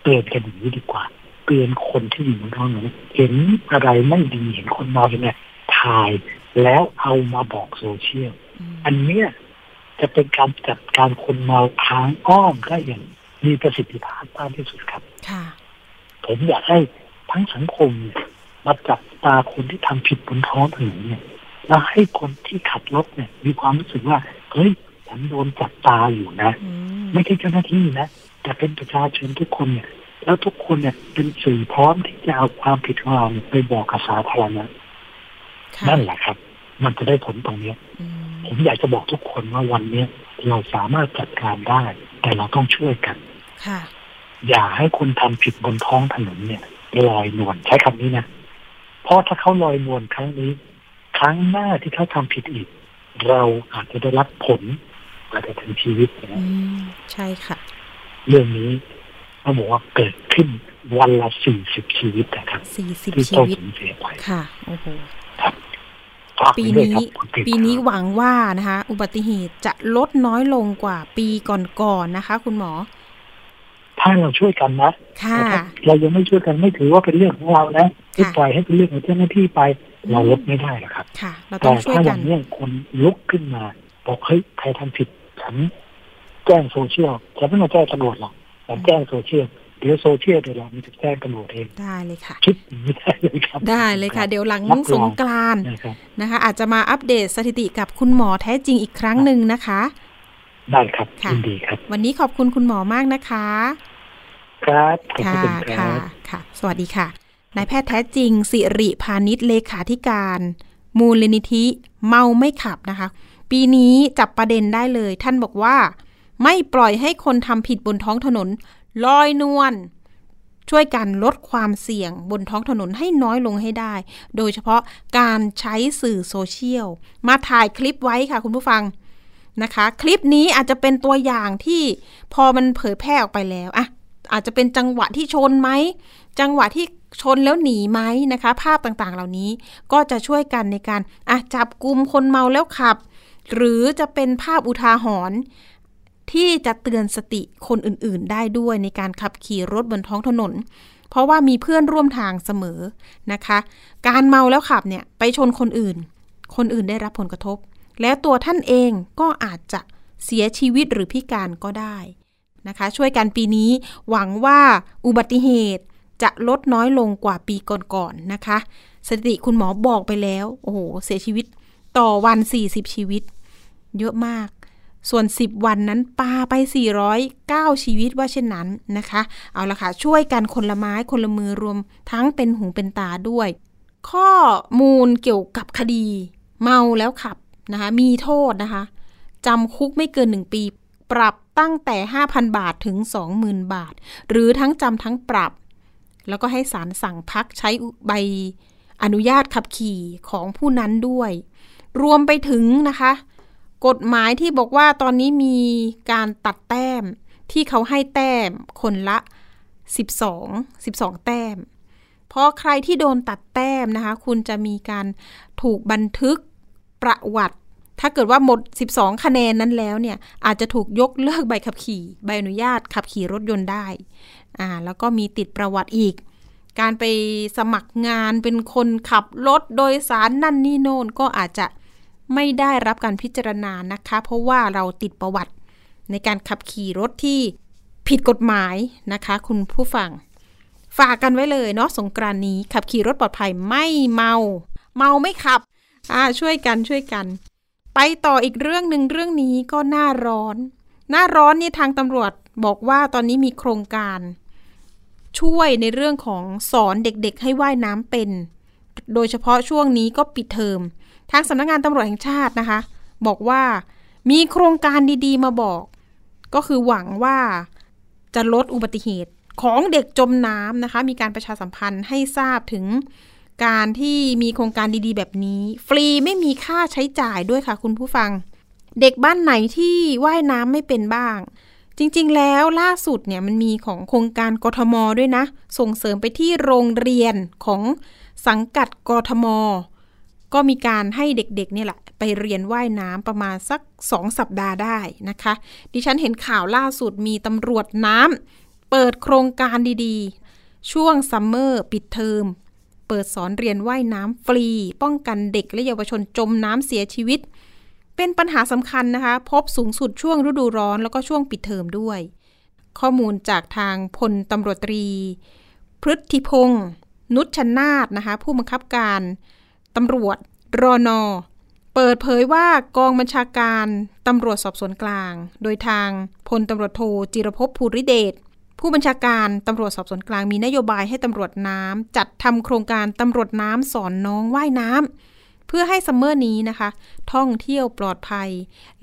เตือนกันอย่างนี้ดีกว่า เตือนคนที่อยู่บนท้องถนนเห็นอะไรไม่ดีเห็นคนเมาเนี่ยถ่ายแล้วเอามาบอกโซเชียลอันเนี้ยจะเป็นการจัดการคนเมาทางอ้อมได้อย่างมีประสิทธิภาพมากที่สุดครับค่ะผมอยากให้ทั้งสังคมมาจับตาคนที่ทำผิดบนท้องถนนเนี่ย แล้วให้คนที่ขับรถเนี่ย มีความรู้สึกว่าเฮ้ยฉันโดนจับตาอยู่นะอืมไม่ใช่เจ้าหน้าที่นะแต่เป็นประชาชนทุกคนเนี่ย แล้วทุกคนเนี่ยเป็นสื่อพร้อมที่จะเอาความผิดของเราเนี่ยไปบอกกับสาธารณะค่ะนั่นแหละครับ มันจะได้ผลตรงเนี้ยอืมผมอยากจะบอกทุกคนว่าวันเนี้ยเราสามารถจัดการได้ แต่เราต้องช่วยกันค่ะอย่าให้คนทำผิดบนท้องถนนเนี่ยลอยนวลใช้คำนี้นะเพราะถ้าเขาลอยนวลครั้งนี้ ครั้งหน้าที่เขาทำผิดอีก เราอาจจะได้รับผลอาจจะถึงชีวิตนะอืมใช่ค่ะ เรื่องนี้เขาบอกว่าเกิดขึ้นวันละสี่สิบชีวิตนะครับสี่สิบที่ชีต้องวิตสูญเสียไปค่ะโอ้โหครับฝากปีไว้ด้วยนี้ครับคุณกฤษปีนี้หวังว่านะคะ อุบัติเหตุจะลดน้อยลงกว่าปีก่อนๆนะคะ คุณหมอ ถ้าเราช่วยกันนะค่ะแต่ถ้าเรายังไม่ช่วยกันไม่ถือว่าเป็นเรื่องของเรานะที่ปล่อยให้เป็นเรื่องของเจ้าหน้าที่ไป เราลดไม่ได้หรอกครับค่ะเราต้แต่องช่วยถ้าอกัย่างเนี้ยี้ยคนลุกขึ้นมาบอกเฮ้ยใครทำผิดฉันแจ้งโซเชียลฉันไม่มาแจ้งตำรวจหรอกฉันแจ้งโซเชียลเดี๋ยวโซเชียลเดี๋ยวเรามีจะแจ้งตำรวจเองได้เลยค่ะคิดอย่างนี้ได้เลยครับ ได้เลยค่ะ เดี๋ยวหลังรับรสองกรานต์นะครับนะคะ อาจจะมาอัปเดตสถิติกับคุณหมอแท้จริงอีกครั้งหนึ่งนะคะ ได้ครับค่ะยินดีครับ วันนี้ขอบคุณคุณหมอมากนะคะ ครับขอบค่ะคุณครัค่ะบค่ะ สวัสดีค่ะ นายแพทย์แท้จริง สิริพานิชเลขาธิการ มูลนิธิเมาไม่ขับนะคะ ปีนี้จับประเด็นได้เลย ท่านบอกว่า ไม่ปล่อยให้คนทำผิดบนท้องถนน ลอยนวลช่วยกันลดความเสี่ยงบนท้องถนนให้น้อยลงให้ได้ โดยเฉพาะการใช้สื่อโซเชียล มาถ่ายคลิปไว้ค่ะคุณผู้ฟังนะคะ คลิปนี้อาจจะเป็นตัวอย่างที่พอมันเผยแพร่ออกไปแล้วอะอาจจะเป็นจังหวะที่ชนไหม จังหวะที่ชนแล้วหนีไหมนะคะ ภาพต่างๆเหล่านี้ก็จะช่วยกันในการอะจับกลุ่มคนเมาแล้วขับ หรือจะเป็นภาพอุทาหรณ์ที่จะเตือนสติคนอื่นๆ ได้ด้วยในการขับขี่รถบนท้องถนน เพราะว่ามีเพื่อนร่วมทางเสมอนะคะ การเมาแล้วขับเนี่ยไปชนคนอื่น คนอื่นได้รับผลกระทบ แล้วตัวท่านเองก็อาจจะเสียชีวิตหรือพิการก็ได้นะคะ ช่วยกันปีนี้หวังว่าอุบัติเหตุ จะลดน้อยลงกว่าปีก่อนๆนนะคะ สถิติคุณหมอบอกไปแล้ว โอ้โห เสียชีวิตต่อวัน 40 ชีวิต เยอะมาก ส่วน 10 วันนั้นปาไป 409 ชีวิตว่าเช่นนั้นนะคะ เอาละค่ะ ช่วยกันคนละไม้คนละมือรวมทั้งเป็นหูเป็นตาด้วย ข้อมูลเกี่ยวกับคดี เมาแล้วขับนะคะ มีโทษนะคะจำคุกไม่เกิน 1 ปี ปรับตั้งแต่ 5,000 บาทถึง 20,000 บาท หรือทั้งจำทั้งปรับ แล้วก็ให้ศาลสั่งพักใช้ใบอนุญาตขับขี่ของผู้นั้นด้วย รวมไปถึงนะคะ กฎหมายที่บอกว่าตอนนี้มีการตัดแต้มที่เขาให้แต้มคนละ 12 12 แต้มเพราะใครที่โดนตัดแต้มนะคะ คุณจะมีการถูกบันทึกประวัติ ถ้าเกิดว่าหมด 12 คะแนนนั้นแล้วเนี่ย อาจจะถูกยกเลิกใบขับขี่ ใบอนุญาตขับขี่รถยนต์ได้ อ่าแล้วก็มีติดประวัติอีก การไปสมัครงานเป็นคนขับรถโดยสารนั่นนี่โน่นก็อาจจะไม่ได้รับการพิจารณานะคะ เพราะว่าเราติดประวัติในการขับขี่รถที่ผิดกฎหมายนะคะ คุณผู้ฟัง ฝากกันไว้เลยเนาะสงกรานนี้ขับขี่รถปลอดภัยไม่เมา เมาไม่ขับอ่าช่วยกันช่วยกัน ไปต่ออีกเรื่องหนึ่งเรื่องนี้ก็หน้าร้อน หน้าร้อนนี่ทางตำรวจบอกว่าตอนนี้มีโครงการ ช่วยในเรื่องของสอนเด็กๆ ให้ว่ายน้ำเป็น โดยเฉพาะช่วงนี้ก็ปิดเทอม ทางสำนักงงานตำรวจแห่งชาตินะคะ บอกว่ามีโครงการดีๆมาบอก ก็คือหวังว่าจะลดอุบัติเหตุของเด็กจมน้ำนะคะ มีการประชาสัมพันธ์ให้ทราบถึงการที่มีโครงการดีๆ แบบนี้ ฟรีไม่มีค่าใช้จ่ายด้วยค่ะคุณผู้ฟัง เด็กบ้านไหนที่ว่ายน้ำไม่เป็นบ้าง จริงๆ แล้วล่าสุดเนี่ยมันมีของโครงการกทมด้วยนะ ส่งเสริมไปที่โรงเรียนของสังกัดกทม ก็มีการให้เด็กๆเนี่ยแหละ ไปเรียนว่ายน้ำประมาณสักสองสัปดาห์ได้นะคะ ดิฉันเห็นข่าวล่าสุดมีตำรวจน้ำเปิดโครงการดีๆ ช่วงซัมเมอร์ปิดเทอมเปิดสอนเรียนว่ายน้ำฟรี ป้องกันเด็กและเยาวชนจมน้ำเสียชีวิต เป็นปัญหาสำคัญนะคะ พบสูงสุดช่วงฤดูร้อนแล้วก็ช่วงปิดเทอมด้วย ข้อมูลจากทางพลตำรวจตรี พฤทธิพงศ์นุชนาธนะคะ ผู้บังคับการตำรวจรอนอเปิดเผยว่ากองบัญชาการตำรวจสอบสวนกลาง โดยทางพลตำรวจโทจิรภพภูริเดชผู้บัญชาการตำรวจสอบสวนกลางมีนโยบายให้ตำรวจน้ำจัดทำโครงการตำรวจน้ำสอนน้องว่ายน้ำ เพื่อให้ซัมเมอร์นี้นะคะ ท่องเที่ยวปลอดภัย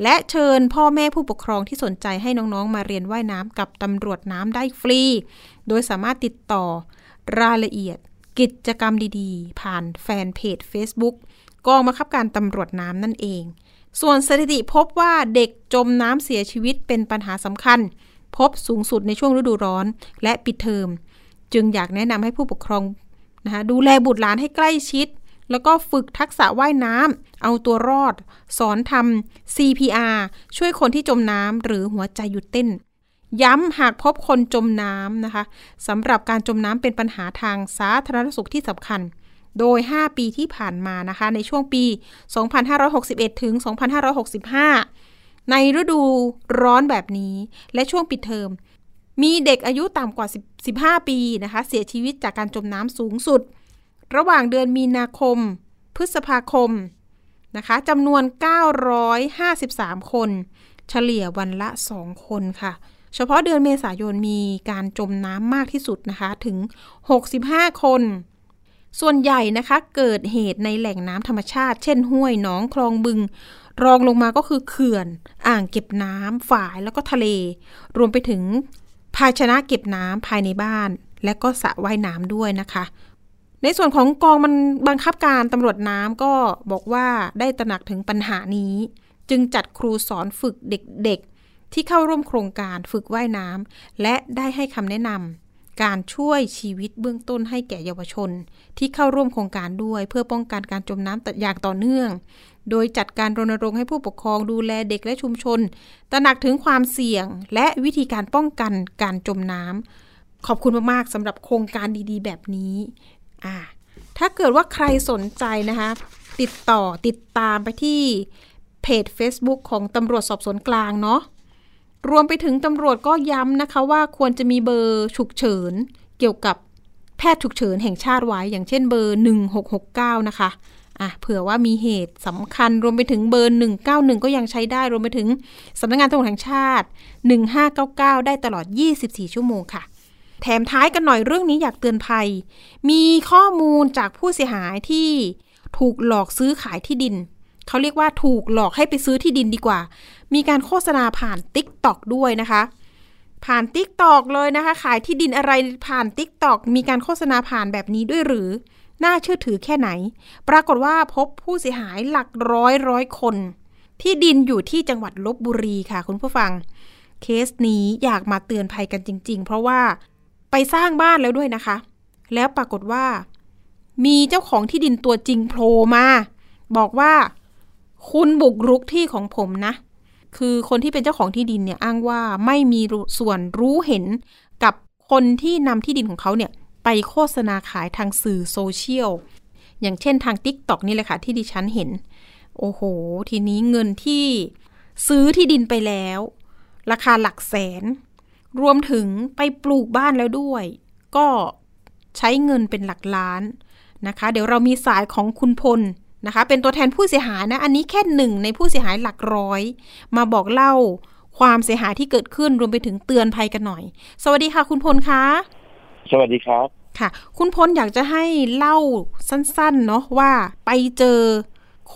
และเชิญพ่อแม่ผู้ปกครองที่สนใจให้น้องๆ มาเรียนว่ายน้ำกับตำรวจน้ำได้ฟรี โดยสามารถติดต่อรายละเอียดกิจกรรมดีๆ ผ่านแฟนเพจ Facebook กองบังคับการตำรวจน้ำนั่นเอง ส่วนสถิติพบว่าเด็กจมน้ำเสียชีวิตเป็นปัญหาสำคัญ พบสูงสุดในช่วงฤดูร้อนและปิดเทอม จึงอยากแนะนำให้ผู้ปกครองนะคะดูแลบุตรหลานให้ใกล้ชิด แล้วก็ฝึกทักษะว่ายน้ำเอาตัวรอด สอนทำ CPR ช่วยคนที่จมน้ำหรือหัวใจหยุดเต้น ย้ำหากพบคนจมน้ำนะคะสำหรับการจมน้ำเป็นปัญหาทางสาธารณสุขที่สำคัญ โดย 5 ปีที่ผ่านมานะคะ ในช่วงปี 2561 ถึง 2565 ในฤดูร้อนแบบนี้ และช่วงปิดเทอมมีเด็กอายุต่ำกว่า 15 ปีนะคะ เสียชีวิตจากการจมน้ำสูงสุด ระหว่างเดือนมีนาคม พฤษภาคมนะคะจำนวน 953 คน เฉลี่ยวันละ 2 คนค่ะ เฉพาะเดือนเมษายนมีการจมน้ำมากที่สุดนะคะถึง 65 คน ส่วนใหญ่นะคะเกิดเหตุในแหล่งน้ำธรรมชาติ เช่นห้วยหนองคลองบึง รองลงมาก็คือเขื่อน อ่างเก็บน้ำ ฝายแล้วก็ทะเล รวมไปถึงภาชนะเก็บน้ำภายในบ้าน และก็สระว่ายน้ำด้วยนะคะ ในส่วนของกองมันบังคับการตำรวจน้ำก็บอกว่าได้ตระหนักถึงปัญหานี้ จึงจัดครูสอนฝึกเด็กๆ ที่เข้าร่วมโครงการฝึกว่ายน้ำและได้ให้คำแนะนำการช่วยชีวิตเบื้องต้นให้แก่เยาวชน ที่เข้าร่วมโครงการด้วย เพื่อป้องกันการจมน้ำอย่างต่อเนื่อง โดยจัดการรณรงค์ให้ผู้ปกครองดูแลเด็กและชุมชน ตระหนักถึงความเสี่ยงและวิธีการป้องกันการจมน้ำขอบคุณมากๆสำหรับโครงการดีๆ แบบนี้ อ่าถ้าเกิดว่าใครสนใจนะคะ ติดต่อติดตามไปที่เพจ Facebook ของตำรวจสอบสวนกลางเนาะรวมไปถึงตำรวจก็ย้ำนะคะว่าควรจะมีเบอร์ฉุกเฉิน เกี่ยวกับแพทย์ฉุกเฉินแห่งชาติไว้ อย่างเช่นเบอร์ 1669 นะคะอะเผื่อว่ามีเหตุสำคัญรวมไปถึงเบอร์ 191 ก็ยังใช้ได้ รวมไปถึงสำนักงานตำรวจแห่งชาติ 1599 ได้ตลอด 24 ชั่วโมงค่ะ แถมท้ายกันหน่อยเรื่องนี้อยากเตือนภัย มีข้อมูลจากผู้เสียหายที่ถูกหลอกซื้อขายที่ดิน เขาเรียกว่าถูกหลอกให้ไปซื้อที่ดินดีกว่า มีการโฆษณาผ่าน TikTok ด้วยนะคะ ผ่าน TikTok เลยนะคะ ขายที่ดินอะไรผ่าน TikTok มีการโฆษณาผ่านแบบนี้ด้วยหรือ น่าเชื่อถือแค่ไหน ปรากฏว่าพบผู้เสียหายหลักร้อยร้อยคน ที่ดินอยู่ที่จังหวัดลบบุรีค่ะคุณผู้ฟัง เคสนี้อยากมาเตือนภัยกันจริง ๆ เพราะว่า ไปสร้างบ้านแล้วด้วยนะคะ แล้วปรากฏว่า มีเจ้าของที่ดินตัวจริงโผล่มา บอกว่า คุณบุกรุกที่ของผมนะ คือคนที่เป็นเจ้าของที่ดินเนี่ยอ้างว่าไม่มีส่วนรู้เห็นกับคนที่นำที่ดินของเขาเนี่ย ไปโฆษณาขายทางสื่อโซเชียลอย่างเช่นทาง t ิ k t o k นี่แหละค่ะ ที่ดิฉันเห็น โอ้โห ทีนี้เงินที่ซื้อที่ดินไปแล้ว ราคาหลักแสน รวมถึงไปปลูกบ้านแล้วด้วย ก็ใช้เงินเป็นหลักล้านนะคะ เดี๋ยวเรามีสายของคุณพลนะคะ เป็นตัวแทนผู้เสียหายนะ อันนี้แค่หนึ่งในผู้เสียหายหลักร้อย มาบอกเล่าความเสียหายที่เกิดขึ้นรวมไปถึงเตือนภัยกันหน่อย สวัสดีค่ะ คุณพลคะ สวัสดีครับ ค่ะ คุณพลอยากจะให้เล่าสั้นๆ เนาะว่าไปเจอ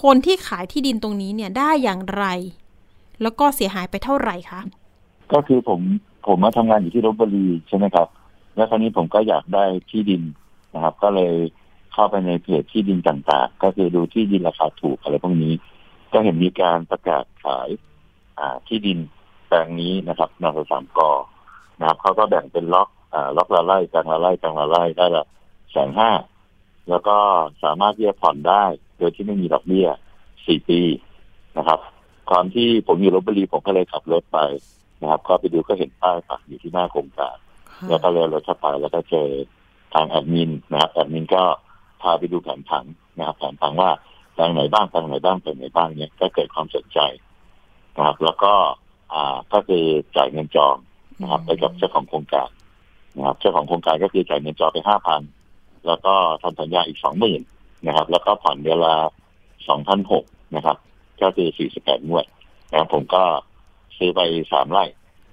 คนที่ขายที่ดินตรงนี้เนี่ยได้อย่างไร แล้วก็เสียหายไปเท่าไหร่คะ ก็คือผม ผมมาทำงานอยู่ที่ลบบุรีใช่ไหมครับ แล้วคราวนี้ผมก็อยากได้ที่ดินนะครับ ก็เลยเข้าไปในเพจที่ดินต่างๆ ก็คือดูที่ดินราคาถูกอะไรพวกนี้ ก็เห็นมีการประกาศขาย อ่าที่ดินแปลงนี้นะครับนสสามกอนะครับเขาก็แบ่งเป็นล็อกอ่าล็อกละไร่กลางละไร่กลางละไร่ได้ละแสนห้าแล้วก็สามารถที่จะผ่อนได้ โดยที่ไม่มีดอกเบี้ยสี่ปีนะครับตอนที่ผมอยู่ลบบุรีผมก็เลยขับรถไป นะครับ ก็ไปดูก็เห็นป้ายปักอยู่ที่หน้าโครงการแล้วก็เลยรถเข้าไปแล้วก็เจอทางแอดมินนะครับแอดมินก็พาไปดูแผนผังนะครับแผนผังว่าแปลงไหนบ้างแปลงไหนบ้างแปลงไหนบ้างเนี่ยก็เกิดความสนใจนะครับ แล้วก็อ่าก็คือจ่ายเงินจองนะครับไปกับเจ้าของโครงการนะครับเจ้าของโครงการก็คือจ่ายเงินจองไปห้าพันแล้วก็ทำสัญญาอีกสองหมื่นนะครับ แล้วก็ผ่อนเดือนละสองพันหกนะครับ ก็คือสี่สิบแปดงวดนะครับผมก็ ซื้อไปสามไร่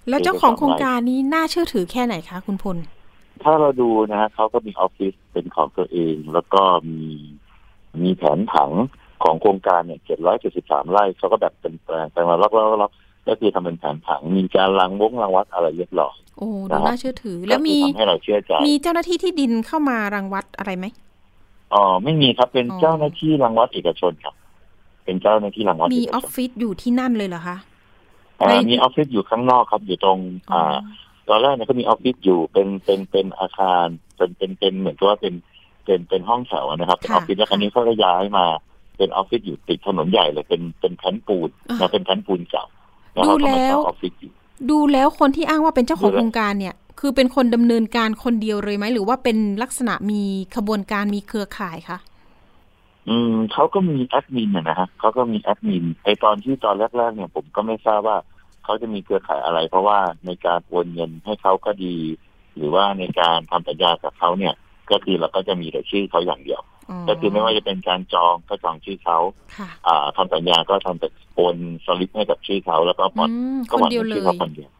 แล้วเจ้าของโครงการนี้น่าเชื่อถือแค่ไหนคะคุณพล ถ้าเราดูนะฮะเขาก็มีออฟฟิศเป็นของตัวเอง แล้วก็มีมีแผนผังของโครงการเนี่ยเจ็ดร้อยเจ็ดสิบสามไร่เขาก็แบบเป็นแปลงแปลงมาล็อกล็อกล็อกก็คือทำเป็นแผนผังมีการรังวงรังวัดอะไรเรียบร้อยโอ้ดูน่าเชื่อถือ แล้วมีก็คือทำให้เราเชื่อใจมีเจ้าหน้าที่ที่ดินเข้ามารังวัดอะไรไหมอ๋อไม่มีครับเป็นอ๋อเจ้าหน้าที่รังวัดเอกชนครับ เป็นเจ้าหน้าที่รังวัดมีเอกออฟชนฟิศอยู่ที่นั่นเลยเหรอคะอ่าใน มีออฟฟิศอยู่ข้างนอกครับอยู่ตรงอ่าตอนแรกเนี่ยก็มีออฟฟิศอยู่เป็นเป็นเป็นอาคารเป็นเป็นเป็นเหมือนกับว่าเป็นเป็นเป็นห้องแถวนะครับเป็นออฟฟิศแล้วคราวนี้เขาก็ย้ายมาเป็นออฟฟิศอยู่ติดถนนใหญ่เลยเป็นเป็นแผ่นปูนนะเป็นแผ่นปูนเก่าแล้วเขาก็มาเช่าออฟฟิศอยู่ดูแล้วคนที่อ้างว่าเป็นเจ้าของดูแล้วโครงการเนี่ย คือเป็นคนดำเนินการคนเดียวเลยไหมหรือว่าเป็นลักษณะมีขบวนการมีเครือข่ายคะ อืมเขาก็มีแอดมินนะนะฮะเขาก็มีแอดมินไอตอนที่ตอนแรกๆเนี่ยผมก็ไม่ทราบว่าเขาจะมีเครือข่ายอะไร เพราะว่าในการโอนเงินให้เขาก็ดี หรือว่าในการทำสัญญากับเขาเนี่ย ก็คือเราก็จะมีแต่ชื่อเขาอย่างเดียว ก็คือไม่ว่าจะเป็นการจองก็จองชื่อเขาค่ะอ่าทำสัญญาก็ทำแต่โอนสลิปให้กับชื่อเขาแล้วก็ผ่อนอืมก็คนผ่อนเดียวเป็นเลชื่อยเขาคนเดียว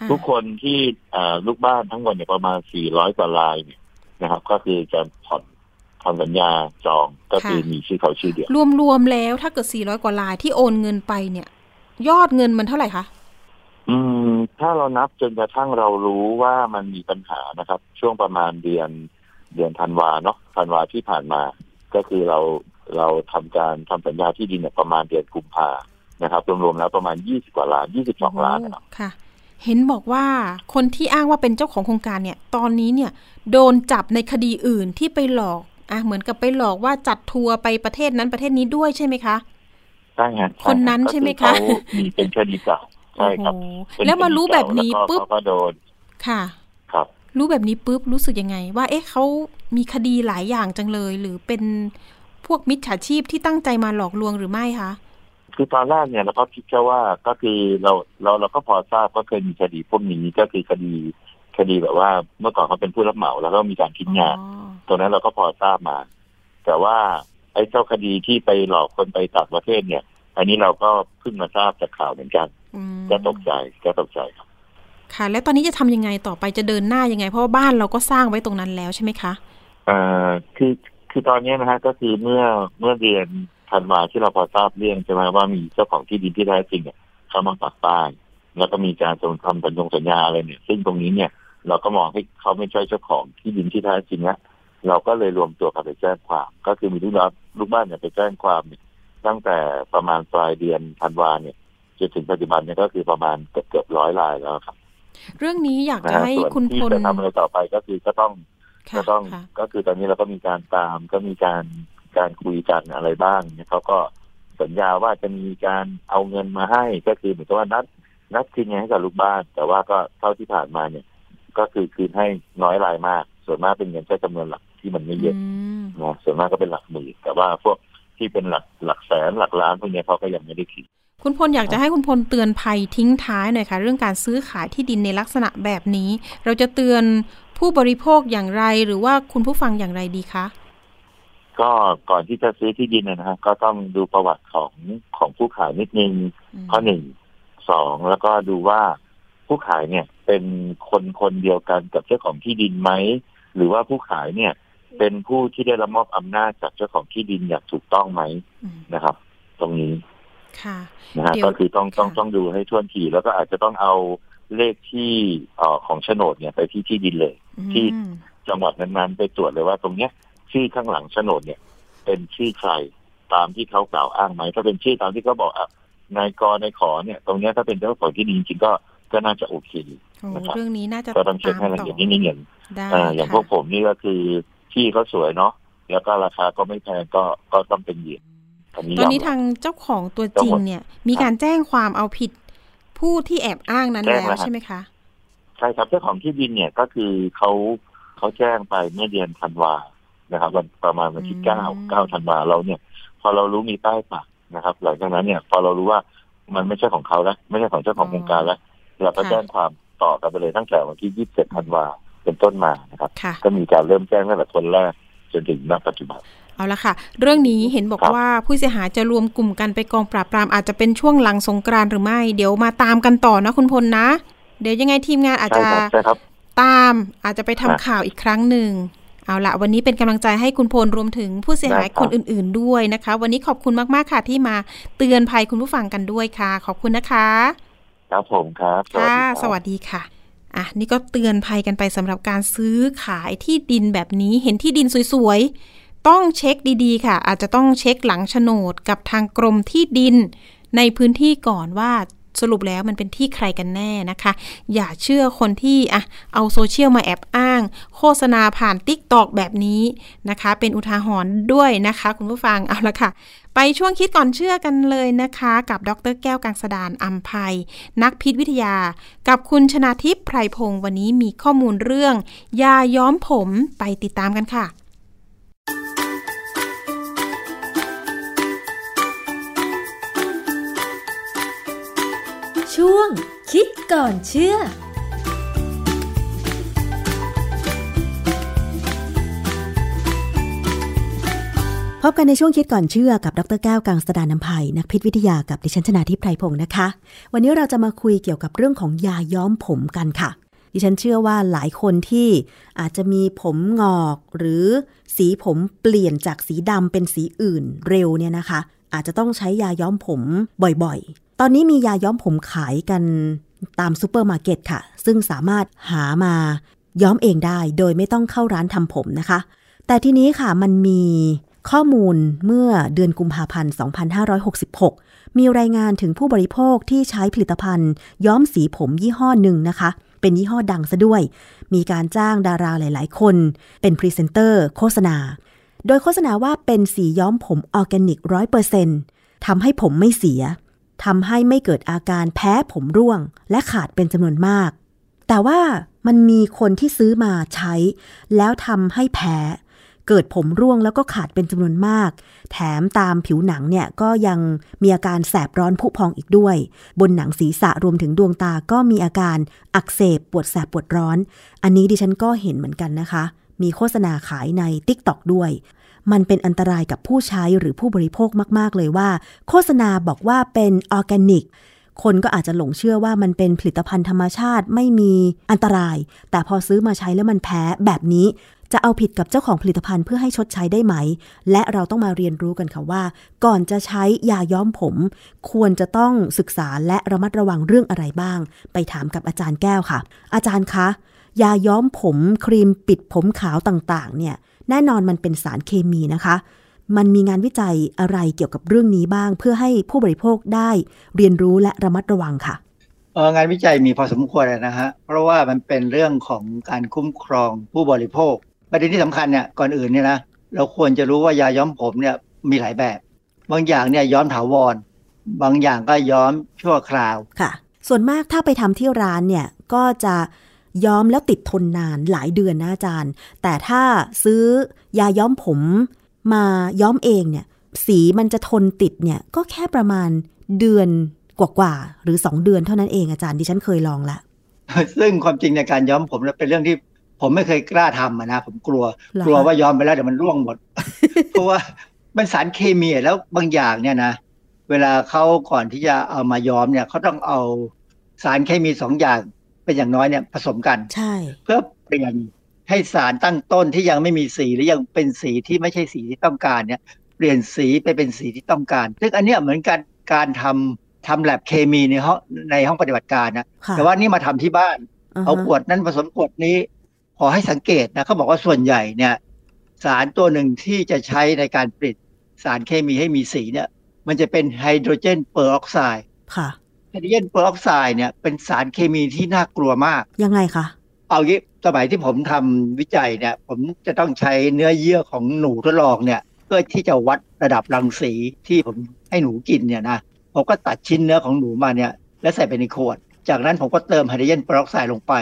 อ่าทุกคนที่อ่าลูกบ้านทั้งหมดเนี่ยประมาณ 400 กว่ารายเนี่ยนะครับ ก็คือจะผ่อน ทำสัญญาจองก็คือมีชื่อเขาชื่อเดียว รวมๆแล้วถ้าเกิด 400 กว่าลายที่โอนเงินไปเนี่ย ยอดเงินมันเท่าไหร่คะอืม ถ้าเรานับจนกระทั่งเรารู้ว่ามันมีปัญหานะครับ ช่วงประมาณเดือนเดือนธันวาเนาะธันวาที่ผ่านมา ก็คือเราเราทำการทำสัญญาที่ดินเนี่ยประมาณเดือนกุมภานะครับรวมๆแล้วประมาณ20กว่าล้าน22ล้านนะครับค่ะ เห็นบอกว่าคนที่อ้างว่าเป็นเจ้าของโครงการเนี่ย ตอนนี้เนี่ย โดนจับในคดีอื่นที่ไปหลอก อะเหมือนกับไปหลอกว่าจัดทัวร์ไปประเทศนั้นประเทศนี้ด้วยใช่ไหมคะใช่ฮะคนนั้นใช่ไหมคะมีเป็นคดีเก่าใช่ครับแล้วมารู้แบบนี้ปุ๊บก็โดนค่ะ ครับ รู้แบบนี้ปุ๊บรู้สึกยังไง ว่า เอ๊ะเขามีคดีหลายอย่างจังเลย หรือเป็นพวกมิจฉาชีพที่ตั้งใจมาหลอกลวงหรือไม่คะคือตอนแรกเนี่ยเราก็คิดแค่ว่าก็คือเราเราเราก็พอทราบก็เคยมีคดีพวกนี้ก็คือคดี คดีแบบว่าเมื่อก่อนเขาเป็นผู้รับเหมาแล้วก็มีการทิ้งงานตัวนั้นเราก็พอทราบมา แต่ว่าไอ้เจ้าคดีที่ไปหลอกคนไปต่างประเทศเนี่ย อันนี้เราก็เพิ่งมาทราบจากข่าวเหมือนกันก็ตกใจก็ตกใจครับค่ะ แล้วตอนนี้จะทำยังไงต่อไปจะเดินหน้ายังไง เพราะว่าบ้านเราก็สร้างไว้ตรงนั้นแล้วใช่ไหมคะอ่าคือคือตอนนี้นะฮะก็คือเมื่อเมื่อเดือนธันวาที่เราพอทราบเรื่องใช่ไหมว่ามีเจ้าของที่ดินที่แท้จริงเนี่ยเขามาปักป้ายแล้วก็มีการส่งทำสัญญงสัญญาอะไรเนี่ย ซึ่งตรงนี้เนี่ย เราก็มองให้เขาไม่ใช่เจ้าของที่ดินที่แท้จริงนะเราก็เลยรวมตัวกันไปแจ้งความ ก็คือมีลูกบ้านลูกบ้านเนี่ยไปแจ้งความเนี่ยตั้งแต่ประมาณปลายเดือนธันวาเนี่ยจนถึงปัจจุบันเนี่ยก็คือประมาณเกือบเกือบร้อยรายแล้วครับ เรื่องนี้อยากจะให้คุณพลจะทำอะไรต่อไปก็คือก็ต้องก็ต้องก็คือตอนนี้เราก็มีการตามก็มีการการคุยกันอะไรบ้างเนี่ยเขาก็สัญญาว่าจะมีการเอาเงินมาให้ก็คือเหมือนกับว่านัดนัดคืนเงินให้กับลูกบ้าน แต่ว่าก็เท่าที่ผ่านมาเนี่ย ก็คือคืนให้น้อยรายมาก ส่วนมากเป็นเงินแค่จำนวนหลักที่มันไม่เยอะนะส่วนมากก็เป็นหลักหมื่นแต่ว่าพวกที่เป็นหลักหลักแสนหลักล้านพวกนี้เขาก็ยังไม่ได้คิดคุณพลอยากจะให้คุณพลเตือนภัยทิ้งท้ายหน่อยค่ะ เรื่องการซื้อขายที่ดินในลักษณะแบบนี้ เราจะเตือนผู้บริโภคอย่างไร หรือว่าคุณผู้ฟังอย่างไรดีคะก็ก่อนที่จะซื้อที่ดินนะฮะก็ต้องดูประวัติของของผู้ขายนิดนึงข้อหนึ่งสองแล้วก็ดูว่าผู้ขายเนี่ย เป็นคนคนเดียวกันกับเจ้าของที่ดินไหมหรือว่าผู้ขายเนี่ย เป็นผู้ที่ได้รับมอบอำนาจจากเจ้าของที่ดินอย่างถูกต้องไหมนะครับ ตรงนี้นะฮะก็คือต้องต้องต้องดูให้ท่วนทีแล้วก็อาจจะต้องเอาเลขที่อของโฉนดเนี่ยไปที่ที่ดินเลย ที่จังหวัดนั้นๆไปตรวจเลยว่าตรงเนี้ยชื่อข้างหลังโฉนดเนี่ย เป็นชื่อใครตามที่เขากล่าวอ้างไหมถ้าเป็นชื่อตามที่เขาบอกอะนายกนายขอเนี่ย ตรงนี้ถ้าเป็นเจ้าของที่ดินจริงก็ ก็น่าจะโอเคนะครับเรื่องนี้น่าจะก็ต้องเช็คให้ละเอียดนิดนึงอย่างอย่างพวกผมนี่ก็คือที่เขาสวยเนาะแล้วก็ราคาก็ไม่แพงก็ก็ต้องเป็นเหยียดตอนนี้ทางเจ้าของตัวจริงเนี่ย มีการแจ้งความเอาผิดผู้ที่แอบอ้างนั้นแล้วใช่ไหมคะใช่ครับเจ้าของที่ดินเนี่ยก็คือเขาเขาแจ้งไปเมื่อเดือนธันวานะครับวันประมาณวันที่เก้าเก้าธันวาเราเนี่ย พอเรารู้มีป้ายปักนะครับ หลังจากนั้นเนี่ย พอเรารู้ว่ามันไม่ใช่ของเขาแล้วไม่ใช่ของเจ้าของโครงการแล้ว เราก็แจ้งความต่อกันไปเลยตั้งแต่วันที่ยี่สิบเจ็ดธันวาเป็นต้นมานะครับ ก็มีการเริ่มแจ้งตั้งแต่คนแรกจนถึงณปัจจุบันเอาละค่ะ เรื่องนี้เห็นบอกว่าผู้เสียหายจะรวมกลุ่มกันไปกองปราบปรามอาจจะเป็นช่วงหลังสงกรานหรือไม่ เดี๋ยวมาตามกันต่อนะคุณพลนะ เดี๋ยวยังไงทีมงานอาจจะตามอาจจะไปทำข่าวอีกครั้งหนึ่งเอาละวันนี้เป็นกำลังใจให้คุณพลรวมถึงผู้เสียหายคนอื่น ๆ ด้วยนะคะ วันนี้ขอบคุณมาก ๆ ค่ะที่มาเตือนภัยคุณผู้ฟังกันด้วยค่ะ ขอบคุณนะคะ ครับผมครับค่ะสวัสดีค่ะอะนี่ก็เตือนภัยกันไปสำหรับการซื้อขายที่ดินแบบนี้เห็นที่ดินสวยๆ ต้องเช็คดีๆ ค่ะ อาจจะต้องเช็คหลังโฉนดกับทางกรมที่ดิน ในพื้นที่ก่อนว่าสรุปแล้วมันเป็นที่ใครกันแน่นะคะ อย่าเชื่อคนที่อะเอาโซเชียลมาแอบอ้าง โฆษณาผ่าน TikTok แบบนี้นะคะ เป็นอุทาหรณ์ด้วยนะคะ คุณผู้ฟังเอาละค่ะ ไปช่วงคิดก่อนเชื่อกันเลยนะคะ กับดรแก้วกังสดานอัมภัย นักพิษวิทยา กับคุณชนาทิพย์ไพรพงศ์วันนี้มีข้อมูลเรื่อง ยาย้อมผมไปติดตามกันค่ะช่วงคิดก่อนเชื่อ พบกันในช่วงคิดก่อนเชื่อกับดรแก้วกังสดานนภัยนักพิษวิทยากับดิฉันชนาทิพไพรพงศ์นะคะ วันนี้เราจะมาคุยเกี่ยวกับเรื่องของยาย้อมผมกันค่ะ ดิฉันเชื่อว่าหลายคนที่อาจจะมีผมงอกหรือสีผมเปลี่ยนจากสีดำเป็นสีอื่นเร็วเนี่ยนะคะ อาจจะต้องใช้ยาย้อมผมบ่อยๆ ตอนนี้มียาย้อมผมขายกันตามซูเปอร์มาร์เก็ตค่ะ ซึ่งสามารถหามาย้อมเองได้ โดยไม่ต้องเข้าร้านทำผมนะคะ แต่ทีนี้ค่ะมันมี ข้อมูลเมื่อเดือนกุมภาพันธ์ 2566 มีรายงานถึงผู้บริโภคที่ใช้ผลิตภัณฑ์ ย้อมสีผมยี่ห้อหนึ่งนะคะ เป็นยี่ห้อดังซะด้วย มีการจ้างดาราหลาย ๆ คน เป็นพรีเซนเตอร์ โฆษณา โดยโฆษณาว่าเป็นสีย้อมผมออร์แกนิกร้อยเปอร์เซ็นทำให้ผมไม่เสียทำให้ไม่เกิดอาการแพ้ผมร่วง และขาดเป็นจำนวนมาก แต่ว่ามันมีคนที่ซื้อมาใช้ แล้วทำให้แพ้ เกิดผมร่วงแล้วก็ขาดเป็นจำนวนมาก แถมตามผิวหนังเนี่ยก็ยังมีอาการแสบร้อนผุพองอีกด้วย บนหนังศีรษะรวมถึงดวงตาก็มีอาการอักเสบปวดแสบปวดร้อน อันนี้ดิฉันก็เห็นเหมือนกันนะคะ มีโฆษณาขายใน t ิ k t o k ด้วย มันเป็นอันตรายกับผู้ใช้หรือผู้บริโภคมากๆเลยว่า โฆษณาบอกว่าเป็นออร์แกนิกคนก็อาจจะหลงเชื่อว่ามันเป็นผลิตภัณฑ์ธรรมชาติไม่มีอันตราย แต่พอซื้อมาใช้แล้วมันแพ้แบบนี้ จะเอาผิดกับเจ้าของผลิตภัณฑ์เพื่อให้ชดใช้ได้ไหม และเราต้องมาเรียนรู้กันค่ะว่า ก่อนจะใช้ยาย้อมผม ควรจะต้องศึกษาและระมัดระวังเรื่องอะไรบ้าง ไปถามกับอาจารย์แก้วค่ะ อาจารย์คะ ยาย้อมผมครีมปิดผมขาวต่างๆ เนี่ย แน่นอนมันเป็นสารเคมีนะคะมันมีงานวิจัยอะไรเกี่ยวกับเรื่องนี้บ้าง เพื่อให้ผู้บริโภคได้เรียนรู้และระมัดระวังค่ะเอองานวิจัยมีพอสมควรนะฮะเพราะว่ามันเป็นเรื่องของการคุ้มครองผู้บริโภค ประเด็นที่สำคัญเนี่ยก่อนอื่นเนี่ยนะเราควรจะรู้ว่ายาย้อมผมเนี่ยมีหลายแบบ บางอย่างเนี่ยย้อมถาวร บางอย่างก็ย้อมชั่วคราวค่ะ ส่วนมากถ้าไปทำที่ร้านเนี่ยก็จะย้อมแล้วติดทนนานหลายเดือนนะอาจารย์ แต่ถ้าซื้อยาย้อมผมมาย้อมเองเนี่ย สีมันจะทนติดเนี่ยก็แค่ประมาณเดือนกว่าๆหรือ 2 เดือนเท่านั้นเองอาจารย์ดิฉันเคยลองละ ซึ่งความจริงในการย้อมผมเนี่ยเป็นเรื่องที่ ผมไม่เคยกล้าทำอะนะผมกลัวเหรอคะกลัวว่าย้อมไปแล้วเดี๋ยวมันร่วงหมด เพราะว่ามันสารเคมีแล้วบางอย่างเนี่ยนะเวลาเขาก่อนที่จะเอามาย้อมเนี่ยเขาต้องเอาสารเคมีสองอย่างเป็นอย่างน้อยเนี่ยผสมกันใช่ เพื่อเปลี่ยนให้สารตั้งต้นที่ยังไม่มีสีหรือยังเป็นสีที่ไม่ใช่สีที่ต้องการเนี่ย เปลี่ยนสีไปเป็นสีที่ต้องการ ซึ่งอันเนี้ยเหมือนกันการทำทำแลบเคมีในห้องในห้องปฏิบัติการนะค่ะแต่ว่านี่มาทำที่บ้านาฮะเอาขวดนั้นผสมขวดนี้ ขอให้สังเกตนะเขาบอกว่าส่วนใหญ่เนี่ย สารตัวหนึ่งที่จะใช้ในการผลิตสารเคมีให้มีสีเนี่ย มันจะเป็นไฮโดรเจนเปอร์ออกไซด์ค่ะไฮโดรเจนเปอร์ออกไซด์เนี่ยเป็นสารเคมีที่น่ากลัวมาก ยังไงคะเอางี้สมัยที่ผมทำวิจัยเนี่ย ผมจะต้องใช้เนื้อเยื่อของหนูทดลองเนี่ย เพื่อที่จะวัดระดับรังสีที่ผมให้หนูกินเนี่ยนะผมก็ตัดชิ้นเนื้อของหนูมาเนี่ย แล้วใส่ไปในขวด จากนั้นผมก็เติมไฮโดรเจนเปอร์ออกไซด์ลงไป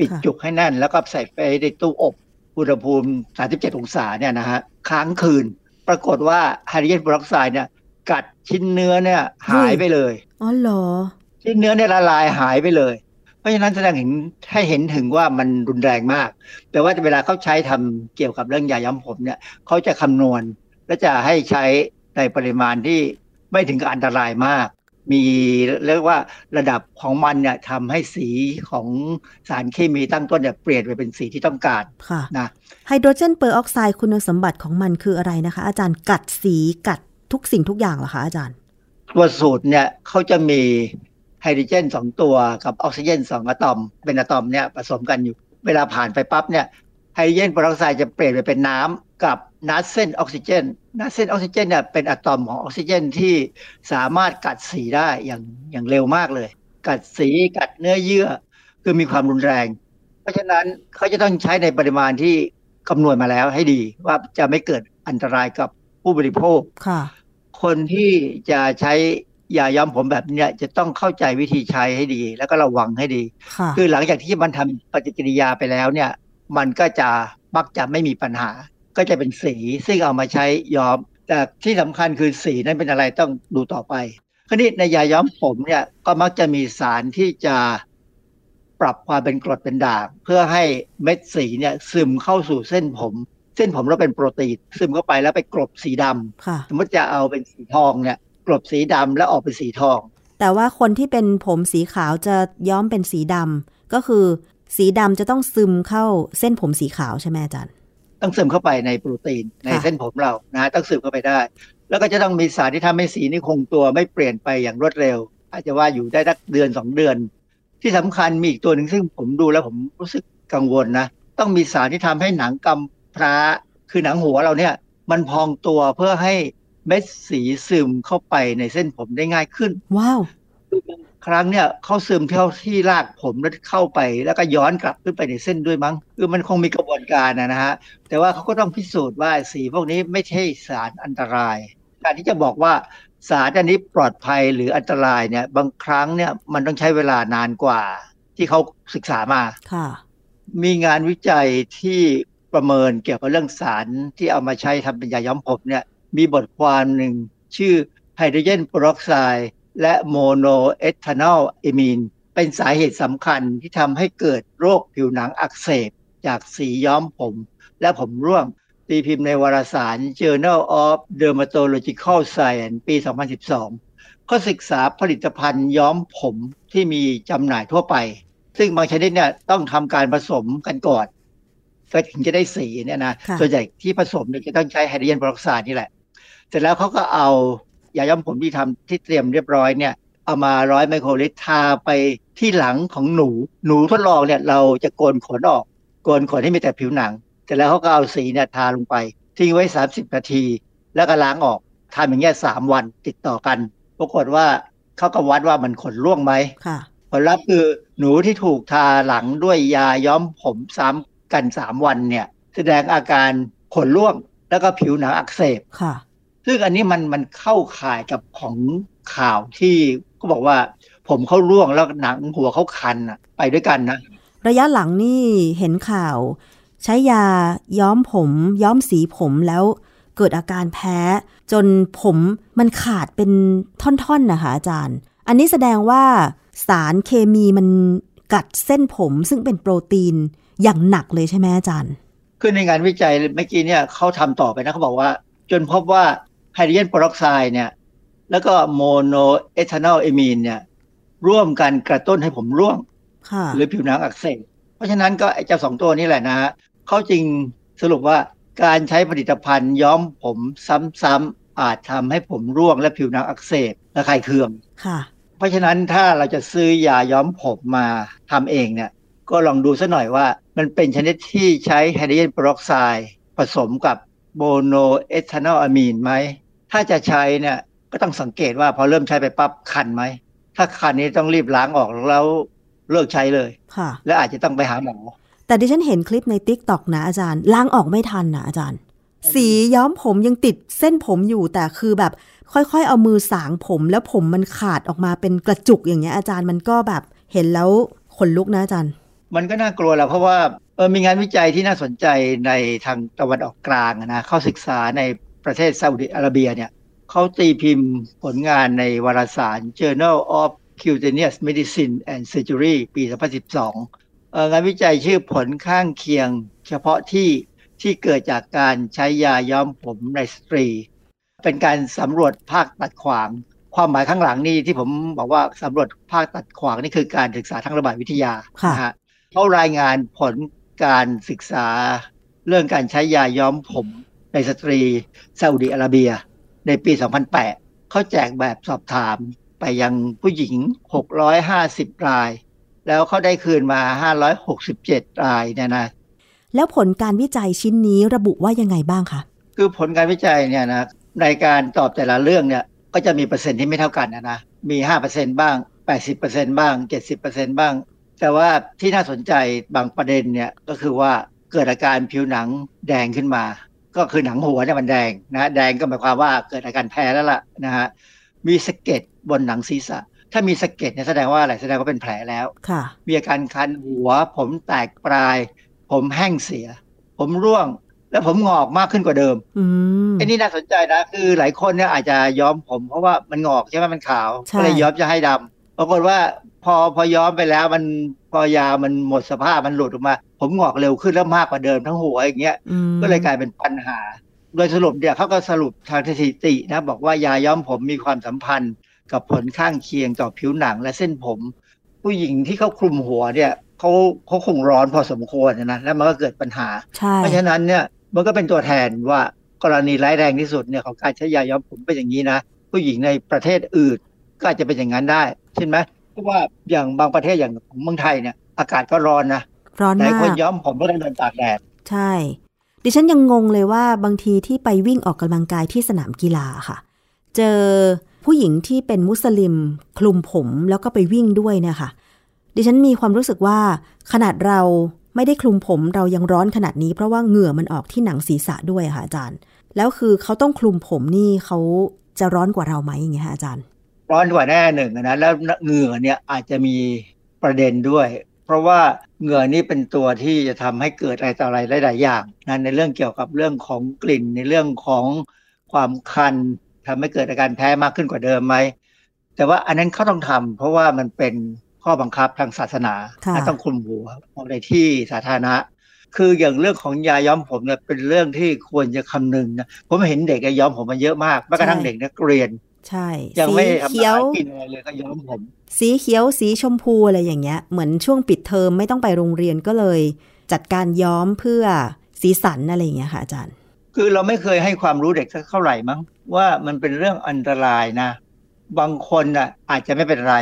ปิดค่ะจุกให้แน่น แล้วก็ใส่ไปในตู้อบอุณหภูมิ 37 องศาเนี่ยนะฮะค้างคืน ปรากฏว่าไฮโดรเจนเปอร์ออกไซด์เนี่ย กัดชิ้นเนื้อเนี่ยหายไปเลยอ๋อเหรอ ชิ้นเนื้อเนี่ยละลายหายไปเลย เพราะฉะนั้นแสดงเห็นให้เห็นถึงว่ามันรุนแรงมาก แต่ว่าเวลาเขาใช้ทำเกี่ยวกับเรื่องยาย้อมผมเนี่ยเขาจะคำนวณและจะให้ใช้ในปริมาณที่ไม่ถึงกับอันตรายมาก มีเรียกว่าระดับของมันเนี่ยทำให้สีของสารเคมีตั้งต้นเนี่ยเปลี่ยนไปเป็นสีที่ต้องการค่ะนะไฮโดรเจนเปอร์ออกไซด์คุณสมบัติของมันคืออะไรนะคะ อาจารย์กัดสีกัดทุกสิ่งทุกอย่างเหรอคะอาจารย์ ตัวสูตรเนี่ยเขาจะมีไฮโดรเจนสองตัวกับออกซิเจนสองอะตอม เป็นอะตอมเนี่ยผสมกันอยู่เวลาผ่านไปปั๊บเนี่ย ไฮโดรเจนเปอร์ออกไซด์จะเปลี่ยนไปเป็นน้ำกับ nascent oxygen nascent oxygen เนี่ยเป็นอะตอมของออกซิเจนที่สามารถกัดสีได้อย่างอย่างเร็วมากเลย กัดสีกัดเนื้อเยื่อ คือมีความรุนแรง เพราะฉะนั้นเขาจะต้องใช้ในปริมาณที่คำนวณมาแล้วให้ดีว่าจะไม่เกิดอันตรายกับผู้บริโภคค่ะ คนที่จะใช้ยาย้อมผมแบบเนี้ยจะต้องเข้าใจวิธีใช้ให้ดี แล้วก็ระวังให้ดีค่ะคือหลังจากที่มันทำปฏิกิริยาไปแล้วเนี่ย มันก็จะมักจะไม่มีปัญหา ก็จะเป็นสีซึ่งเอามาใช้ย้อม แต่ที่สำคัญคือสีนั้นเป็นอะไรต้องดูต่อไปคราวนี้ในยาย้อมผมเนี่ยก็มักจะมีสารที่จะปรับความเป็นกรดเป็นด่างเพื่อให้เม็ดสีเนี่ยซึมเข้าสู่เส้นผม เส้นผมเราเป็นโปรตีนซึมเข้าไปแล้วไปกลบสีดำค่ะสมมติจะเอาเป็นสีทองเนี่ยกลบสีดำแล้วออกเป็นสีทอง แต่ว่าคนที่เป็นผมสีขาวจะย้อมเป็นสีดำก็คือ สีดำจะต้องซึมเข้าเส้นผมสีขาวใช่ไหมอาจารย์ ต้องซึมเข้าไปในโปรตีนในค่ะเส้นผมเรานะต้องซึมเข้าไปได้ แล้วก็จะต้องมีสารที่ทำให้สีนี่คงตัวไม่เปลี่ยนไปอย่างรวดเร็ว อาจจะว่าอยู่ได้สักเดือนสองเดือน ที่สำคัญมีอีกตัวหนึ่งซึ่งผมดูแล้วผมรู้สึกกังวลนะต้องมีสารที่ทำให้หนังกำพร้าคือหนังหัวเราเนี่ยมันพองตัวเพื่อให้เม็ดสีซึมเข้าไปในเส้นผมได้ง่ายขึ้น ว้าว ครั้งเนี่ยเขาซึมเท่าที่รากผมแล้วเข้าไป แล้วก็ย้อนกลับขึ้นไปในเส้นด้วยมั้งคือมันคงมีกระบวนการนะนะฮะแต่ว่าเขาก็ต้องพิสูจน์ว่าสีพวกนี้ไม่ใช่สารอันตราย การที่จะบอกว่าสารอันนี้ปลอดภัยหรืออันตรายเนี่ย บางครั้งเนี่ยมันต้องใช้เวลานานกว่า ที่เขาศึกษามาค่ะ มีงานวิจัยที่ประเมินเกี่ยวกับเรื่องสารที่เอามาใช้ทำเป็นยาย้อมผมเนี่ย มีบทความหนึ่งชื่อไฮ โดรเจนเปอร์ออกไซด์และโมโนเอทานอลเอมีน เป็นสาเหตุสำคัญที่ทำให้เกิดโรคผิวหนังอักเสบ จากสีย้อมผม และผมร่วงตีพิมพ์ในวารสาร Journal of Dermatological Science ปี 2012 ก็ศึกษาผลิตภัณฑ์ย้อมผมที่มีจำหน่ายทั่วไป ซึ่งบางชนิดเนี่ยต้องทำการผสมกันก่อน ก็ถึงจะได้สีเนี่ยนะค่ะส่วนใหญ่ที่ผสมเนี่ยจะต้องใช้ไฮโดรเจนเปอร์ออกไซด์นี่แหละ เสร็จแล้วเขาก็เอา ยาย้อมผมที่ทำที่เตรียมเรียบร้อยเนี่ยเอามาร้อยไมโครลิตรทาไปที่หลังของหนู หนูทดลองเนี่ยเราจะโกนขนออก โกนขนให้มีแต่ผิวหนังเสร็จแล้วเขาก็เอาสีเนี่ยทาลงไป ทิ้งไว้ 30 นาที แล้วก็ล้างออกทำอย่างเงี้ยสามวันติดต่อกันปรากฏว่าเขาก็วัดว่ามันขนร่วงไหมค่ะผลลัพธ์คือหนูที่ถูกทาหลังด้วยยาย้อมผมซ้ำกันสามวันเนี่ย แสดงอาการขนร่วงแล้วก็ผิวหนังอักเสบค่ะ ซึ่งอันนี้มันมันเข้าข่ายกับของข่าวที่เขาบอกว่า ผมเขาร่วงแล้วหนังหัวเขาคันอะไปด้วยกันนะ ระยะหลังนี่เห็นข่าว ใช้ยาย้อมผม ย้อมสีผมแล้วเกิดอาการแพ้ จนผมมันขาดเป็นท่อนๆนะคะอาจารย์ อันนี้แสดงว่าสารเคมีมันกัดเส้นผมซึ่งเป็นโปรตีนอย่างหนักเลยใช่ไหมอาจารย์ คือในงานวิจัยเมื่อกี้เนี่ยเขาทำต่อไปนะเขาบอกว่า จนพบว่า ไฮโดรเจนเปอร์ออกไซด์เนี่ย แล้วก็โมโนเอทานอลเอมีนเนี่ย ร่วมกันกระตุ้นให้ผมร่วงค่ะหรือผิวหนังอักเสบเพราะฉะนั้นก็ไอ้เจ้าสองตัวนี้แหละนะฮะเขาจริงสรุปว่าการใช้ผลิตภัณฑ์ย้อมผมซ้ำๆอาจทำให้ผมร่วงและผิวหนังอักเสบและคลายเคืองค่ะเพราะฉะนั้นถ้าเราจะซื้อยาย้อมผมมาทำเองเนี่ย ก็ลองดูซะหน่อยว่ามันเป็นชนิดที่ใช้ไฮโดรเจนเปอร์ออกไซด์ผสมกับ โมโนเอทานอลอะมีนไหม ถ้าจะใช้เนี่ยก็ต้องสังเกตว่าพอเริ่มใช้ไปปั๊บคันไหม ถ้าคันนี้ต้องรีบล้างออกแล้วเลิกใช้เลย ค่ะ และอาจจะต้องไปหาหมอ แต่ดิฉันเห็นคลิปในติ๊กต็อกนะอาจารย์ ล้างออกไม่ทันนะอาจารย์ สีย้อมผมยังติดเส้นผมอยู่แต่คือแบบ ค่อยๆ เอามือสางผมแล้วผมมันขาดออกมาเป็นกระจุกอย่างเงี้ยอาจารย์มันก็แบบเห็นแล้วขนลุกนะอาจารย์ มันก็น่ากลัวแหละเพราะว่าเออมีงานวิจัยที่น่าสนใจในทางตะวันออกกลางอะนะเขาศึกษาในประเทศซาอุดิอาระเบียเนี่ยเขาตีพิมพ์ผลงานในวารสาร Journal of Cutaneous Medicine and Surgery ปี 2012เอ่องานวิจัยชื่อผลข้างเคียงเฉพาะที่ที่เกิดจากการใช้ยาย้อมผมในสตรี เป็นการสำรวจภาคตัดขวาง ความหมายข้างหลังนี่ที่ผมบอกว่าสำรวจภาคตัดขวางนี่คือการศึกษาทางระบาดวิทยาค่ะนะฮะเขารายงานผล การศึกษาเรื่องการใช้ยาย้อมผมในสตรีซาอุดิอาระเบีย ในปี 2008 เขาแจกแบบสอบถามไปยังผู้หญิง 650 ราย แล้วเขาได้คืนมา 567 รายเนี่ยนะแล้วผลการวิจัยชิ้นนี้ระบุว่ายังไงบ้างคะ คือผลการวิจัยเนี่ยนะในการตอบแต่ละเรื่องเนี่ยก็จะมีเปอร์เซ็นต์ที่ไม่เท่ากันนะนะมี 5%บ้าง 80%บ้าง 70%บ้าง แต่ว่าที่น่าสนใจบางประเด็นเนี่ยก็คือว่าเกิดอาการผิวหนังแดงขึ้นมา ก็คือหนังหัวเนี่ยมันแดงนะแดงก็หมายความว่าเกิดอาการแพ้แล้วล่ะนะฮะมีสะเก็ดบนหนังศีรษะ ถ้ามีสะเก็ดเนี่ยแสดงว่าอะไรแสดงว่าเป็นแผลแล้วค่ะ มีอาการคันหัว ผมแตกปลาย ผมแห้งเสีย ผมร่วงและผมงอกมากขึ้นกว่าเดิมอืมไอ้นี่น่าสนใจนะ คือหลายคนเนี่ยอาจจะย้อมผมเพราะว่ามันงอกใช่ไหมมันขาวใช่ก็เลยย้อมจะให้ดำปรากฏว่า พอพอย้อมไปแล้วมันพอยามันหมดสภาพมันหลุดออกมา ผมงอกเร็วขึ้นแล้วมากกว่าเดิมทั้งหัวอย่างเงี้ยอืมก็เลยกลายเป็นปัญหา โดยสรุปเนี่ยเขาก็สรุปทางสถิตินะบอกว่ายาย้อมผมมีความสัมพันธ์ กับผลข้างเคียงต่อผิวหนังและเส้นผม ผู้หญิงที่เขาคลุมหัวเนี่ยเขาเขาคงร้อนพอสมควรนะแล้วมันก็เกิดปัญหาใช่เพราะฉะนั้นเนี่ยมันก็เป็นตัวแทนว่ากรณีร้ายแรงที่สุดเนี่ยของการใช้ยาย้อมผมเป็นอย่างนี้นะผู้หญิงในประเทศอื่นก็อาจจะเป็นอย่างนั้นได้ใช่ไหม เพราะว่าอย่างบางประเทศอย่างของเมืองไทยเนี่ย อากาศก็ร้อนนะร้อนหลายมาคนกย้อมผมก็ต้องเดินตากแดดใช่ ดิฉันยังงงเลยว่าบางทีที่ไปวิ่งออกกำลังกายที่สนามกีฬาค่ะ เจอผู้หญิงที่เป็นมุสลิม คลุมผมแล้วก็ไปวิ่งด้วยเนี่ยค่ะดิฉันมีความรู้สึกว่า ขนาดเราไม่ได้คลุมผมเรายังร้อนขนาดนี้เพราะว่าเหงื่อมันออกที่หนังศีรษะด้วยค่ะอาจารย์ แล้วคือเขาต้องคลุมผมนี่เขาจะร้อนกว่าเราไหมอย่างเงี้ยค่ะอาจารย์ ร้อนกว่าแน่หนึ่งนะแล้วเหงื่อเนี่ยอาจจะมีประเด็นด้วย เพราะว่าเหงื่อนี่เป็นตัวที่จะทำให้เกิดอะไรต่ออะไรหลายๆอย่างนะในเรื่องเกี่ยวกับเรื่องของกลิ่นในเรื่องของความคันทำให้เกิดอาการแพ้มากขึ้นกว่าเดิมไหมแต่ว่าอันนั้นเขาต้องทำเพราะว่ามันเป็นข้อบังคับทางศาสนาค่ะต้องคลุมหัวออกในที่สาธารณะ คืออย่างเรื่องของยาย้อมผมเนี่ยเป็นเรื่องที่ควรจะคำนึงนะผมเห็นเด็กย้อมผมมาเยอะมากแม้กระทั่งเด็กนักเรียน ใช่ยังสีไม่ได้ทำเขียวอาหารกินอะไรเลยก็ย้อมผม สีเขียวสีชมพูอะไรอย่างเงี้ย เหมือนช่วงปิดเทอมไม่ต้องไปโรงเรียนก็เลย จัดการย้อมเพื่อสีสันอะไรอย่างเงี้ยค่ะ อาจารย์ คือเราไม่เคยให้ความรู้เด็กสักเท่าไหร่มั้งว่ามันเป็นเรื่องอันตรายนะ บางคนน่ะอาจจะไม่เป็นไร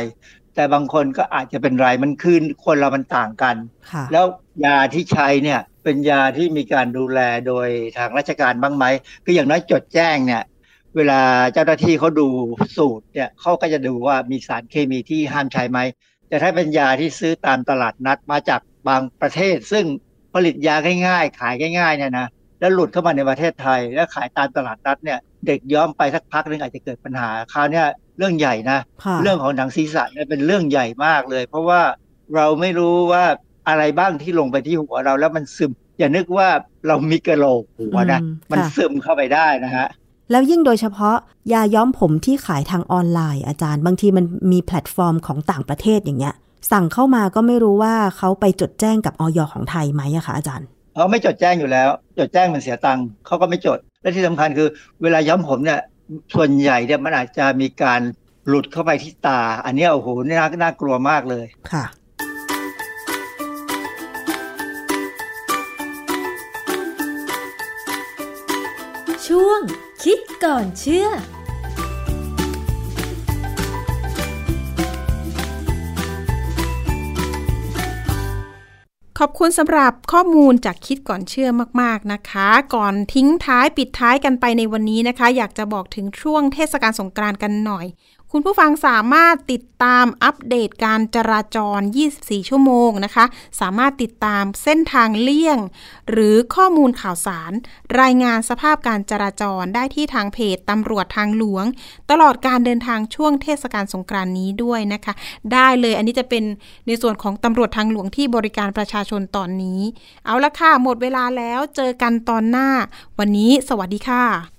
แต่บางคนก็อาจจะเป็นไรมันคือคนเรามันต่างกันค่ะแล้วยาที่ใช้เนี่ยเป็นยาที่มีการดูแลโดยทางราชการบ้างไหมคืออย่างน้อยจดแจ้งเนี่ย เวลาเจ้าหน้าที่เขาดูสูตรเนี่ยเขาก็จะดูว่ามีสารเคมีที่ห้ามใช้ไหมแต่ถ้าเป็นยาที่ซื้อตามตลาดนัดมาจากบางประเทศ ซึ่งผลิตยาง่ายๆ ขายง่ายๆเนี่ยนะแล้วหลุดเข้ามาในประเทศไทย แล้วขายตามตลาดนัดเนี่ยเด็กย้อมไปสักพักหนึงอาจจะเกิดปัญหาคราวเนี้ยเรื่องใหญ่นะค่ะเรื่องของหนังศีรษะเนี่ยเป็นเรื่องใหญ่มากเลย เพราะว่าเราไม่รู้ว่าอะไรบ้างที่ลงไปที่หัวเราแล้วมันซึม อย่านึกว่าเรามีกระโหลกหัวนะอืมมันค่ะซึมเข้าไปได้นะฮะ แล้วยิ่งโดยเฉพาะยาย้อมผมที่ขายทางออนไลน์อาจารย์ บางทีมันมีแพลตฟอร์มของต่างประเทศอย่างเงี้ย สั่งเข้ามาก็ไม่รู้ว่าเขาไปจดแจ้งกับออยของไทยไหมอะคะอาจารย์เขาไม่จดแจ้งอยู่แล้ว จดแจ้งมันเสียตังค์เขาก็ไม่จด และที่สำคัญคือ เวลาย้อมผมเนี่ยส่วนใหญ่เนี่ยมันอาจจะมีการหลุดเข้าไปที่ตา อันเนี้ยโอ้โหน่าน่ากลัวมากเลยค่ะ ช่วง คิดก่อนเชื่อ ขอบคุณสำหรับข้อมูลจากคิดก่อนเชื่อมากๆนะคะ ก่อนทิ้งท้ายปิดท้ายกันไปในวันนี้นะคะ อยากจะบอกถึงช่วงเทศกาลสงกรานต์กันหน่อย คุณผู้ฟังสามารถติดตามอัปเดตการจราจร 24 ชั่วโมงนะคะ สามารถติดตามเส้นทางเลี่ยง หรือข้อมูลข่าวสาร รายงานสภาพการจราจรได้ที่ทางเพจตำรวจทางหลวง ตลอดการเดินทางช่วงเทศกาลสงกรานต์นี้ด้วยนะคะ ได้เลยอันนี้จะเป็นในส่วนของตำรวจทางหลวงที่บริการประชาชนตอนนี้ เอาละค่ะ หมดเวลาแล้วเจอกันตอนหน้า วันนี้ สวัสดีค่ะ